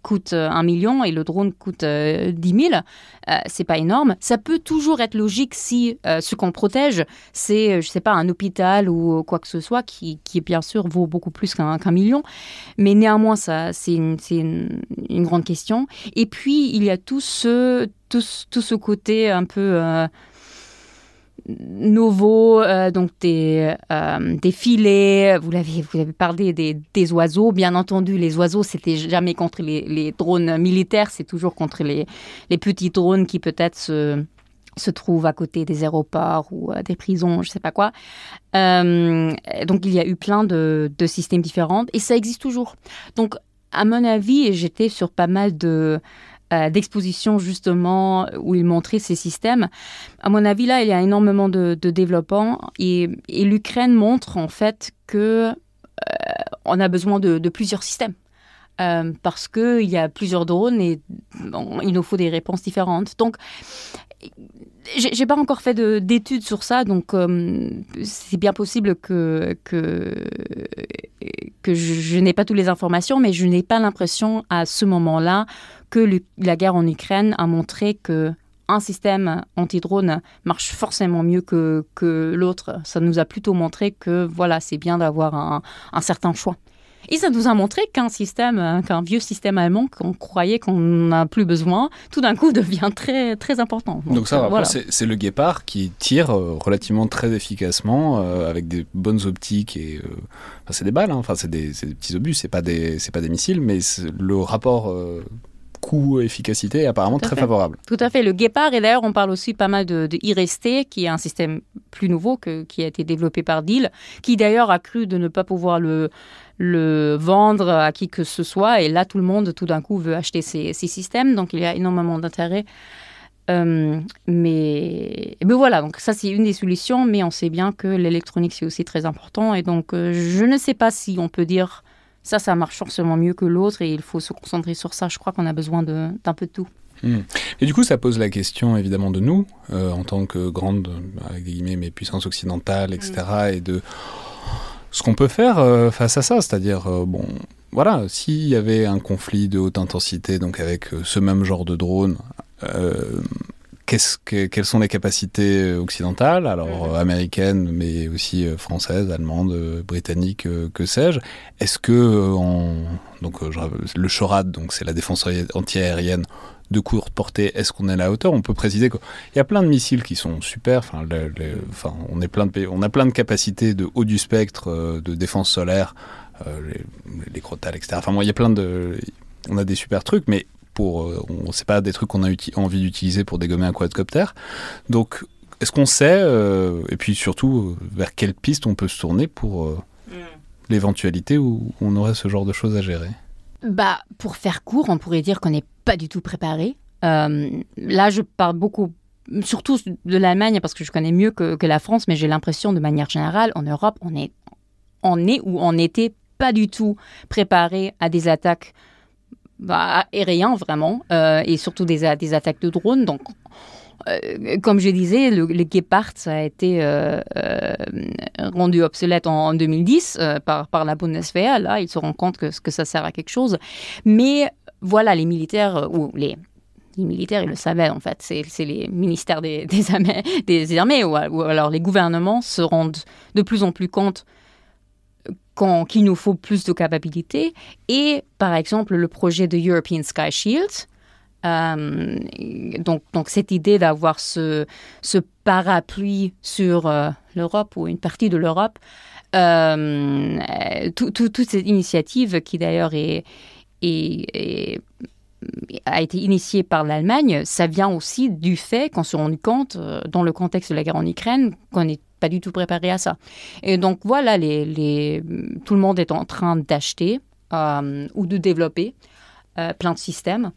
Speaker 2: coûte euh, un million et le drone coûte 10 euh, 000, euh, c'est pas énorme. Ça peut toujours être logique si ce qu'on protège, c'est, je sais pas, un hôpital ou quoi que ce soit qui, qui bien sûr vaut beaucoup plus qu'un million. Mais néanmoins, ça, c'est une, une, une, grande question. Et puis, il y a tout ce, tout, tout ce côté un peu nouveaux, euh, donc des, euh, des filets. Vous l'avez, vous avez parlé des, des, oiseaux. Bien entendu, les oiseaux, c'était jamais contre les, les drones militaires, c'est toujours contre les, les petits drones qui peut-être se, se trouvent à côté des aéroports ou euh, des prisons, je sais pas quoi. donc il y a eu plein de, de systèmes différents et ça existe toujours. Donc à mon avis, j'étais sur pas mal de euh, d'exposition justement où il montrait ces systèmes. À mon avis, là, il y a énormément de, développement et, l'Ukraine montre en fait que euh, on a besoin de, plusieurs systèmes. Euh, parce qu'il y a plusieurs drones et il nous faut des réponses différentes. Donc, j'ai pas encore fait d'études sur ça, donc c'est bien possible que, que je, n'ai pas toutes les informations, mais je n'ai pas l'impression à ce moment-là que la guerre en Ukraine a montré que un système anti-drone marche forcément mieux que, que l'autre. Ça nous a plutôt montré que voilà, c'est bien d'avoir un, un certain choix. Et ça nous a montré qu'un système, euh, qu'un vieux système allemand qu'on croyait qu'on n'a plus besoin, tout d'un coup [LAUGHS] devient très, très important.
Speaker 1: Donc, ça, euh, c'est le guépard qui tire euh, relativement très efficacement avec des bonnes optiques et enfin, c'est des balles, hein. enfin c'est des, des, petits obus, c'est pas des c'est pas des missiles, mais le rapport coût-efficacité est apparemment très favorable.
Speaker 2: Tout à fait. Le Guépard, et d'ailleurs, on parle aussi pas mal de, de qui est un système plus nouveau que, qui a été développé par Deal, qui d'ailleurs a cru de ne pas pouvoir le, le vendre à qui que ce soit. Et là, tout le monde, tout d'un coup, veut acheter ces, systèmes. Donc, il y a énormément d'intérêt. Euh, mais, mais, voilà, donc ça c'est une des solutions, mais on sait bien que l'électronique c'est aussi très important et donc euh, je ne sais pas si on peut dire ça, ça marche forcément mieux que l'autre et il faut se concentrer sur ça. Je crois qu'on a besoin d'un peu de tout.
Speaker 1: Hmm. Et du coup, ça pose la question évidemment de nous, euh, en tant que grande, avec des guillemets, mais puissance occidentale, etc., hmm. et de ce qu'on peut faire euh, face à ça, c'est-à-dire, euh, bon, voilà, s'il y avait un conflit de haute intensité, donc avec ce même genre de drone, que, quelles sont les capacités occidentales, alors mhm. américaines, mais aussi françaises, allemandes, britanniques, que sais-je Est-ce que donc le SHORAD, donc c'est la défense antiaérienne, de courte portée, est-ce qu'on est à la hauteur? On peut préciser qu'il y a plein de missiles qui sont super. Enfin, on, est plein de, on a plein de capacités de haut du spectre, euh, de défense solaire, euh, les, les, crotales, etc. Enfin, moi, il y a plein de. On a des super trucs, mais pour, euh, on sait pas des trucs qu'on a envie d'utiliser pour dégommer un quadcopter. Donc, est-ce qu'on sait, et puis surtout, vers quelle piste on peut se tourner pour mm. l'éventualité où on aurait ce genre de choses à gérer?
Speaker 2: Bah, Pour faire court, on pourrait dire qu'on n'est pas du tout préparé. Euh, là, je parle beaucoup, surtout de l'Allemagne, parce que je connais mieux que, la France, mais j'ai l'impression, de manière générale, en Europe, on est, on est ou on n'était pas du tout préparé à des attaques bah, aériennes, vraiment, euh, et surtout des, attaques de drones. Donc, euh, comme je disais, le, le Gepard a été euh, rendu obsolète en, 2010 par, par la Bundeswehr. Là, ils se rendent compte que, que ça sert à quelque chose. Mais voilà, les militaires, ou les, militaires, ils le savaient en fait. C'est les ministères des [LAUGHS] armées ou, alors les gouvernements se rendent de plus en plus compte qu'il nous faut plus de capacités. Et par exemple, le projet de European Sky Shield, euh, donc, donc, cette idée d'avoir ce, ce, parapluie sur euh, l'Europe ou une partie de l'Europe, euh, toute cette initiative qui d'ailleurs est, est, a été initiée par l'Allemagne, ça vient aussi du fait qu'on se rend compte, dans le contexte de la guerre en Ukraine, qu'on n'est pas du tout préparé à ça. Et donc voilà, tout le monde est en train d'acheter ou de développer plein de systèmes.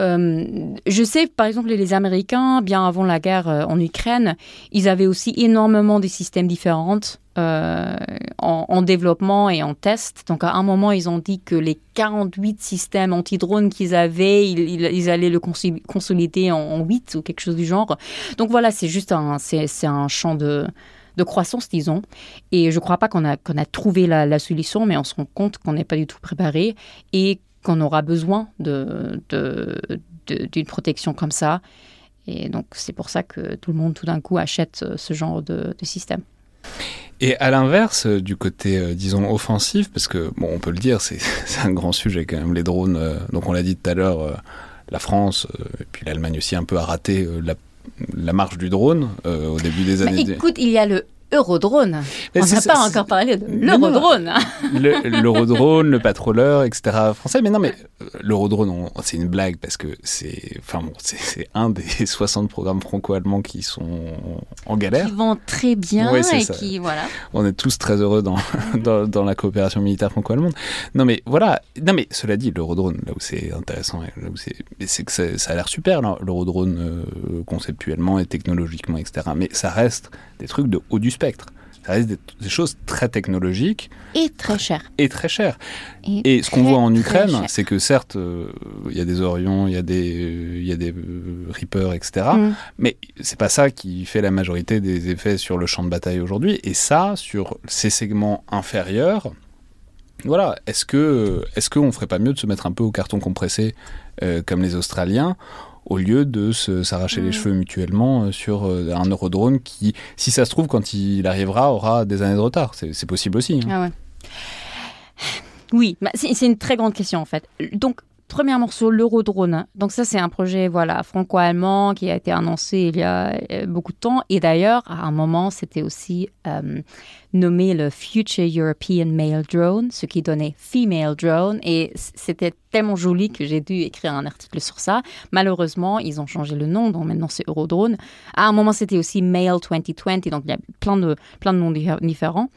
Speaker 2: Euh, je sais, par exemple, les Américains, bien avant la guerre euh, en Ukraine, ils avaient aussi énormément de systèmes différents euh, en, développement et en test. Donc, à un moment, ils ont dit que les 48 systèmes anti-drones qu'ils avaient, ils, allaient le consolider en, 8 ou quelque chose du genre. Donc, voilà, c'est juste un, c'est, un champ de, de croissance, disons. Et je ne crois pas qu'on a, trouvé la, solution, mais on se rend compte qu'on n'est pas du tout préparé qu'on aura besoin d'une de, de, protection comme ça. Et donc, c'est pour ça que tout le monde, tout d'un coup, achète ce genre de, système.
Speaker 1: Et à l'inverse, euh, du côté, euh, disons, offensif, parce que, bon, on peut le dire, c'est [LAUGHS] un grand sujet quand même, les drones. Euh, donc, on l'a dit tout à l'heure, la France, et puis l'Allemagne aussi, un peu a raté la, la marche du drone au début des années.
Speaker 2: écoute, il y a le Eurodrone. On n'a pas encore parlé de l'Eurodrone.
Speaker 1: L'Eurodrone, le, [LAUGHS] patroleur, etc. français. Mais non, mais euh, l'Eurodrone, c'est une blague parce que c'est enfin bon, c'est un des [LAUGHS] 60 programmes franco-allemands qui sont en galère.
Speaker 2: Qui vont très bien et qui, voilà.
Speaker 1: On est tous très heureux [LAUGHS] dans, dans, la coopération militaire franco-allemande. Non, mais voilà. Non, mais cela dit, l'Eurodrone, là où c'est intéressant, c'est que ça, a l'air super, l'Eurodrone, euh, conceptuellement et technologiquement, etc. Mais ça reste des trucs de haut du spectre. ça reste des, choses très technologiques.
Speaker 2: Et très chères.
Speaker 1: Et très chères. Et, ce qu'on voit en Ukraine, c'est que certes, euh, il y a des Orions, il y a des, il y a des euh, Reapers, etc. Mm. Mais c'est pas ça qui fait la majorité des effets sur le champ de bataille aujourd'hui. Et ça, sur ces segments inférieurs, voilà, est-ce que est-ce qu'on ferait pas mieux de se mettre un peu au carton compressé euh, comme les Australiens au lieu de s'arracher les mm. cheveux mutuellement euh, sur euh, un eurodrone qui, si ça se trouve, quand il arrivera, aura des années de retard. C'est possible aussi. Hein.
Speaker 2: Ah ouais. Oui, bah, c'est une très grande question en fait. Donc, premièrement sur l'Eurodrone. Donc ça, c'est un projet voilà franco-allemand qui a été annoncé il y a beaucoup de temps. Et d'ailleurs, à un moment, c'était aussi nommé le Future European Male Drone, ce qui donnait Female Drone. Et c'était tellement joli que j'ai dû écrire un article sur ça. Malheureusement, ils ont changé le nom, donc maintenant c'est Eurodrone. À un moment, c'était aussi Male 2020, donc il y a plein de, plein de noms différents.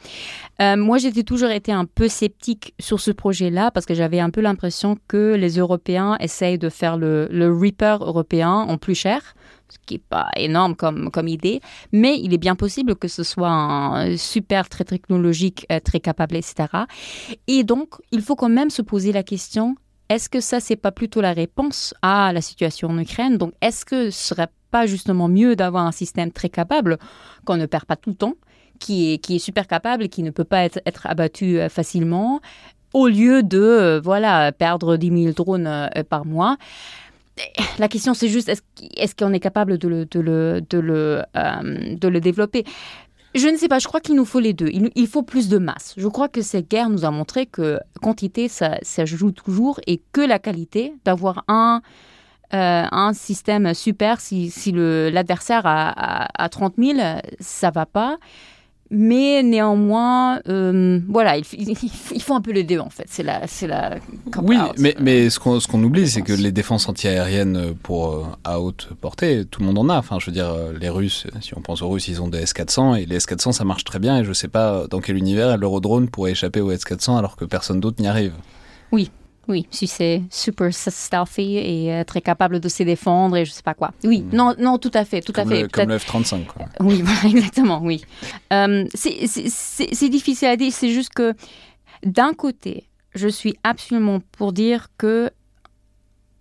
Speaker 2: Euh, moi, j'étais toujours été un peu sceptique sur ce projet-là parce que j'avais un peu l'impression que les Européens essayent de faire le, le Reaper européen en plus cher ce qui n'est pas énorme comme, idée, mais il est bien possible que ce soit un super, très technologique, euh, très capable, etc. Et donc, il faut quand même se poser la question, est-ce que ça, c'est pas plutôt la réponse à la situation en Ukraine? Donc, est-ce que ce serait pas justement mieux d'avoir un système très capable qu'on ne perd pas tout le temps, qui est, super capable qui ne peut pas être, abattu euh, facilement, au lieu de euh, voilà perdre 10 000 drones par mois? La question, c'est juste, est-ce qu'on est, capable de le, euh, développer? Je ne sais pas, je crois qu'il nous faut les deux. Il, faut plus de masse. Je crois que cette guerre nous a montré que quantité, ça, ça joue toujours et que la qualité d'avoir un, euh, système super, si, l'adversaire a, a, a, 30 000, ça va pas. Mais néanmoins, euh, voilà, il, [LAUGHS] il, faut un peu les deux en fait. C'est la, c'est la.
Speaker 1: Oui, mais, mais ce qu'on, ce qu'on oublie, c'est que les défenses antiaériennes pour euh, à haute portée, tout le monde en a. Enfin, je veux dire, euh, les Russes, si on pense aux Russes, ils ont des S-400 et les S-400 ça marche très bien. Et je sais pas dans quel univers l'Eurodrone pourrait échapper aux S-400 alors que personne d'autre n'y arrive.
Speaker 2: Oui, oui, si c'est super stealthy et euh, très capable de se défendre et je sais pas quoi. Oui, mm. non, non, tout à fait, tout
Speaker 1: comme
Speaker 2: à fait.
Speaker 1: comme le F-35.
Speaker 2: Oui, [LAUGHS] exactement, oui. Euh, c'est difficile à dire, c'est juste que d'un côté, je suis absolument pour dire que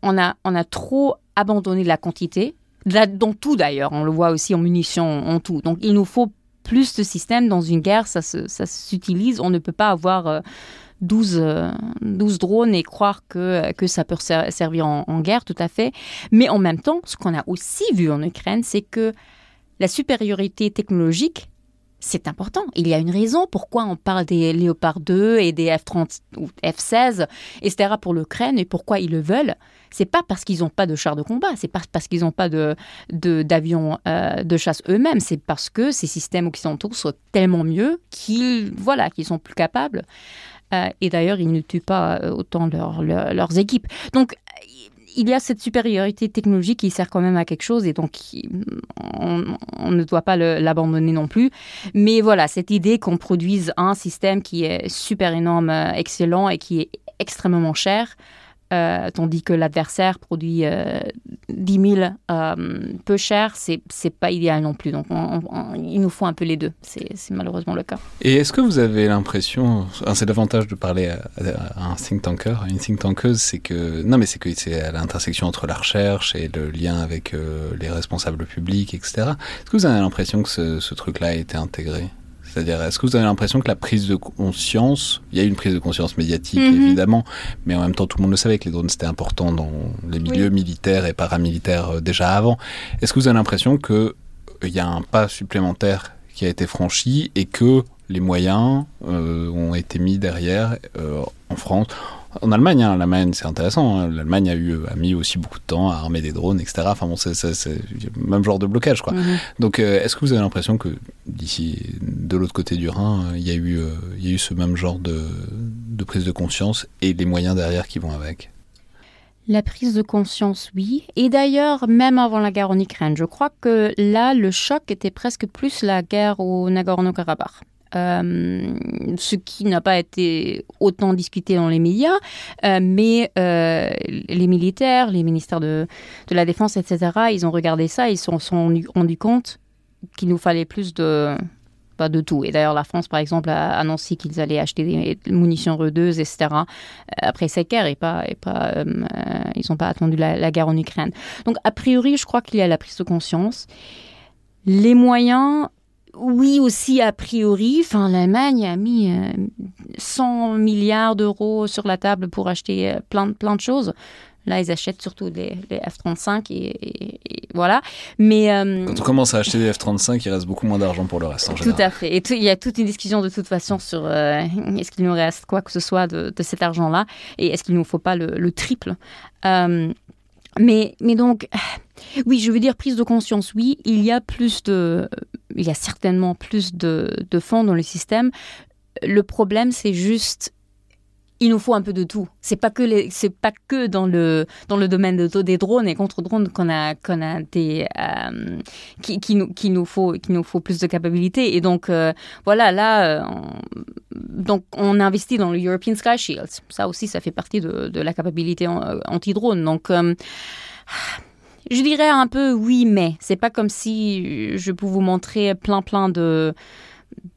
Speaker 2: on a, on a trop abandonné la quantité, dans tout d'ailleurs, on le voit aussi en munitions, en tout. Donc il nous faut plus de systèmes dans une guerre, ça s'utilise, on ne peut pas avoir... Euh, 12, 12 euh, drones et croire que, ça peut servir en, guerre, tout à fait. Mais en même temps, ce qu'on a aussi vu en Ukraine, c'est que la supériorité technologique, c'est important. Il y a une raison pourquoi on parle des Léopard 2 et des F-30 ou F-16, etc. pour l'Ukraine et pourquoi ils le veulent. C'est pas parce qu'ils n'ont pas de chars de combat, c'est pas parce qu'ils n'ont pas de, d'avions euh, de, chasse eux-mêmes, c'est parce que ces systèmes occidentaux sont tellement mieux qu'ils voilà, qu'ils sont plus capables. Euh, et d'ailleurs, ils ne tuent pas euh, autant leurs équipes. Donc, il y a cette supériorité technologique qui sert quand même à quelque chose et donc on, ne doit pas l'abandonner non plus. Mais voilà, cette idée qu'on produise un système qui est super énorme, euh, excellent et qui est extrêmement cher, euh, tandis que l'adversaire produit 10 euh, 000 euh, peu cher, c'est c'est pas idéal non plus. Donc il nous faut un peu les deux. C'est malheureusement le cas.
Speaker 1: Et est-ce que vous avez l'impression, c'est l'avantage de parler à, un think tanker, à une think tankeuse, c'est que non mais c'est que c'est à l'intersection entre la recherche et le lien avec les responsables publics, etc. Est-ce que vous avez l'impression que ce, ce truc-là a été intégré? C'est-à-dire, est-ce que vous avez l'impression que la prise de conscience, il y a une prise de conscience médiatique mhm. évidemment, mais en même temps tout le monde le savait que les drones c'était important dans les milieux militaires et paramilitaires euh, déjà avant. Est-ce que vous avez l'impression qu'il euh, y a un pas supplémentaire qui a été franchi et que les moyens euh, ont été mis derrière en France en Allemagne, hein, l'Allemagne c'est intéressant. Hein. L'Allemagne a eu a mis aussi beaucoup de temps à armer des drones, etc. Enfin bon, c'est le même genre de blocage, quoi. Mhm. Donc, euh, est-ce que vous avez l'impression que d'ici, de l'autre côté du Rhin, il y a eu, euh, y a eu ce même genre de, de prise de conscience et les moyens derrière qui vont avec?
Speaker 2: La prise de conscience, oui. Et d'ailleurs, même avant la guerre en Ukraine, je crois que là, le choc était presque plus la guerre au Nagorno-Karabakh. Euh, ce qui n'a pas été autant discuté dans les médias, euh, mais euh, les militaires, les ministères de, la Défense, etc., ils ont regardé ça, ils se sont, sont rendus compte qu'il nous fallait plus de pas de tout. Et d'ailleurs, la France, par exemple, a annoncé qu'ils allaient acheter des munitions redeuses, etc. Après cette guerre, et pas, et pas, ils n'ont pas attendu la, guerre en Ukraine. Donc, a priori, je crois qu'il y a la prise de conscience. Les moyens, oui aussi a priori. Enfin, l'Allemagne a mis 100 milliards d'euros sur la table pour acheter plein, plein de choses. Là, ils achètent surtout les, F-35 et, voilà. Mais
Speaker 1: euh, quand on commence à acheter des F-35, il reste beaucoup moins d'argent pour le reste. En
Speaker 2: tout à fait. Et il y a toute une discussion de toute façon sur euh, est-ce qu'il nous reste quoi que ce soit de, cet argent-là et est-ce qu'il ne nous faut pas le, triple. Euh, mais, mais donc, oui, je veux dire prise de conscience. Oui, il y a plus de, il y a certainement plus de, fonds dans le système. Le problème, c'est juste il nous faut un peu de tout. C'est pas que c'est pas que dans le dans le domaine de, des drones et contre drones qu'on a qu'on a des euh, qui, qui, nous qui nous faut qui nous faut plus de capacités et donc euh, voilà là euh, on, donc on investit dans le European Sky Shield. Ça aussi ça fait partie de, la capacité anti drone. Donc je dirais un peu oui mais c'est pas comme si je peux vous montrer plein plein de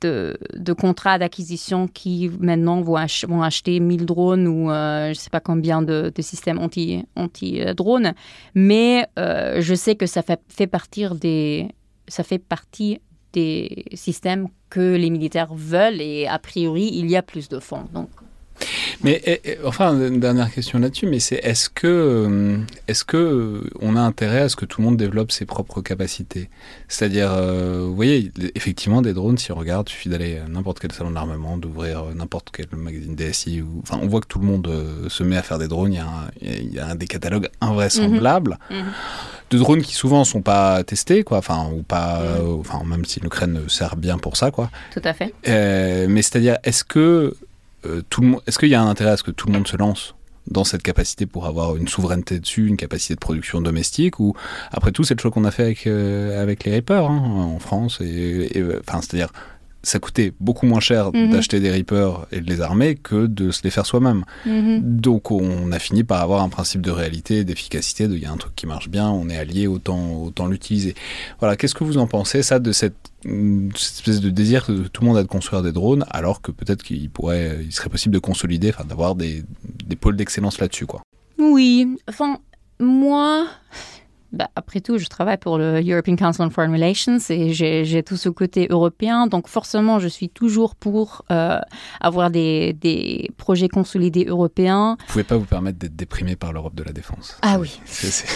Speaker 2: de, contrats d'acquisition qui maintenant vont, vont, acheter 1000 drones ou euh, je ne sais pas combien de, systèmes anti-drones. Anti Mais euh, je sais que ça fait, fait, partir des, ça fait partie des systèmes que les militaires veulent et a priori, il y a plus de fonds. Donc,
Speaker 1: mais eh, eh, enfin, une dernière question là-dessus, mais c'est est-ce que euh, est-ce que euh, on a intérêt à ce que tout le monde développe ses propres capacités? C'est-à-dire, euh, vous voyez, effectivement, des drones, si on regarde, il suffit d'aller à n'importe quel salon d'armement, d'ouvrir n'importe quel magazine DSI, ou, enfin, on voit que tout le monde se met à faire des drones. Il y a, il y a des catalogues invraisemblables. Mhm. Mhm. de drones qui souvent sont pas testés, quoi, enfin, ou pas, mhm. enfin, même si l'Ukraine sert bien pour ça, quoi.
Speaker 2: Tout à fait.
Speaker 1: mais c'est-à-dire, est-ce que euh, est-ce qu'il y a un intérêt à ce que tout le monde se lance dans cette capacité pour avoir une souveraineté dessus, une capacité de production domestique ou après tout c'est le choix qu'on a fait avec euh, avec les Reapers hein, en France et, enfin c'est-à-dire ça coûtait beaucoup moins cher mhm. d'acheter des Reapers et de les armer que de se les faire soi-même. Mhm. Donc on a fini par avoir un principe de réalité, d'efficacité, de il y a un truc qui marche bien, on est allié, autant, autant l'utiliser. Voilà, qu'est-ce que vous en pensez, ça, de cette, espèce de désir que tout le monde a de construire des drones, alors que peut-être qu'il pourrait, il serait possible de consolider, enfin d'avoir des, des pôles d'excellence là-dessus, quoi?
Speaker 2: Oui, enfin, moi, bah, après tout, je travaille pour le European Council on Foreign Relations et j'ai tout ce côté européen. Donc forcément, je suis toujours pour euh, avoir des, des, projets consolidés européens.
Speaker 1: Vous ne pouvez pas vous permettre d'être déprimé par l'Europe de la défense.
Speaker 2: Ah oui.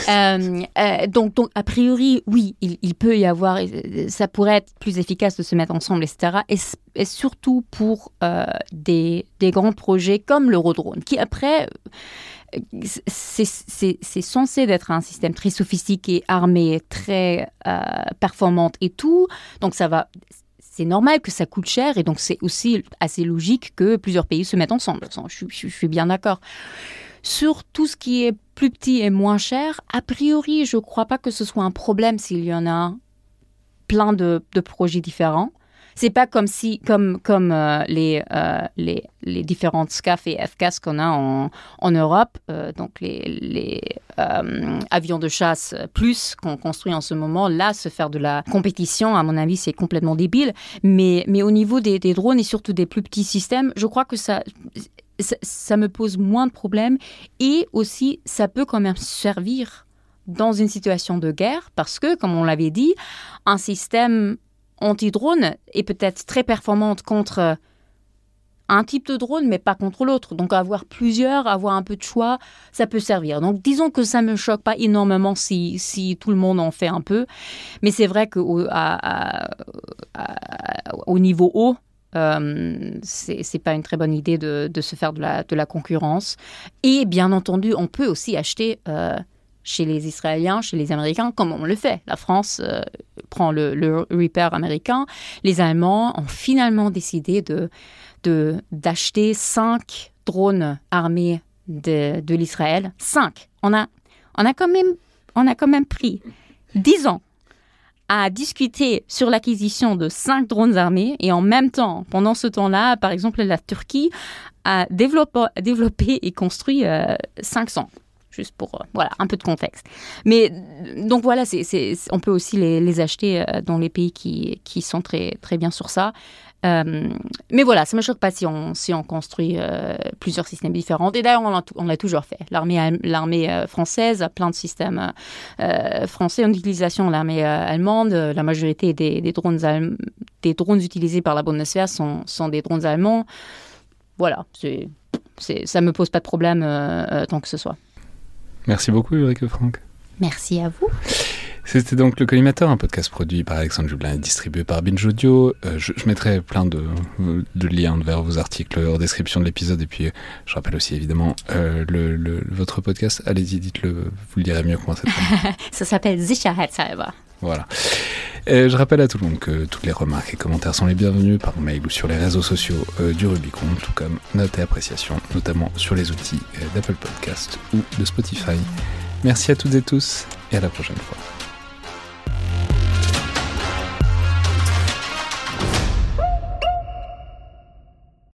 Speaker 2: Euh, euh, donc, donc, a priori, oui, il, il, peut y avoir, ça pourrait être plus efficace de se mettre ensemble, etc. Et, et surtout pour des, des grands projets comme l'Eurodrone, qui après c'est censé être un système très sophistiqué, armé, très euh, performante et tout. Donc ça va. C'est normal que ça coûte cher et donc c'est aussi assez logique que plusieurs pays se mettent ensemble. Je, suis bien d'accord. Sur tout ce qui est plus petit et moins cher, a priori, je ne crois pas que ce soit un problème s'il y en a plein de projets différents. C'est pas comme si, comme, comme euh, les, euh, les, les, différentes SCAF et FCAS qu'on a en, en Europe, euh, donc les, les avions de chasse plus qu'on construit en ce moment. Là, se faire de la compétition, à mon avis, c'est complètement débile. Mais, mais au niveau des, drones et surtout des plus petits systèmes, je crois que ça, ça me pose moins de problèmes. Et aussi, ça peut quand même servir dans une situation de guerre parce que, comme on l'avait dit, un système anti-drone est peut-être très performante contre un type de drone, mais pas contre l'autre. Donc avoir plusieurs, avoir un peu de choix, ça peut servir. Donc disons que ça me choque pas énormément si, si tout le monde en fait un peu. Mais c'est vrai qu'au au niveau haut, euh, c'est pas une très bonne idée de, se faire de la, de la concurrence. Et bien entendu, on peut aussi acheter euh, chez les Israéliens, chez les Américains, comme on le fait. La France euh, prend le, le, américain. Les Allemands ont finalement décidé de d'acheter cinq drones armés de, de l'Israël. Cinq. On a, on, a quand même, on a quand même pris dix ans à discuter sur l'acquisition de cinq drones armés et en même temps, pendant ce temps-là, par exemple, la Turquie a développé, et construit 500. Euh, juste pour voilà un peu de contexte. Mais donc voilà, c'est, on peut aussi les, acheter dans les pays qui, qui sont très très bien sur ça. Euh, mais voilà, ça ne me choque pas si on, si on construit euh, plusieurs systèmes différents. Et d'ailleurs, on l'a toujours fait. L'armée, l'armée euh, française a plein de systèmes français en utilisation. L'armée allemande, la majorité des, drones, des drones utilisés par la Bundeswehr sont, sont des drones allemands. Voilà, c'est, ça ne me pose pas de problème tant que ce soit.
Speaker 1: Merci beaucoup, Ulrike Franck.
Speaker 2: Merci à vous.
Speaker 1: C'était donc le Collimateur, un podcast produit par Alexandre Jublin et distribué par Binge Audio. Euh, je, mettrai plein de, liens vers vos articles en description de l'épisode. Et puis, je rappelle aussi évidemment euh, le, votre podcast. Allez-y, dites-le, vous le direz mieux comment ça s'appelle.
Speaker 2: ça s'appelle Sicherheitshalber.
Speaker 1: Voilà. Et je rappelle à tout le monde que toutes les remarques et commentaires sont les bienvenus par mail ou sur les réseaux sociaux euh, du Rubicon, tout comme notes et appréciations, notamment sur les outils d'Apple Podcast ou de Spotify. Merci à toutes et tous et à la prochaine fois.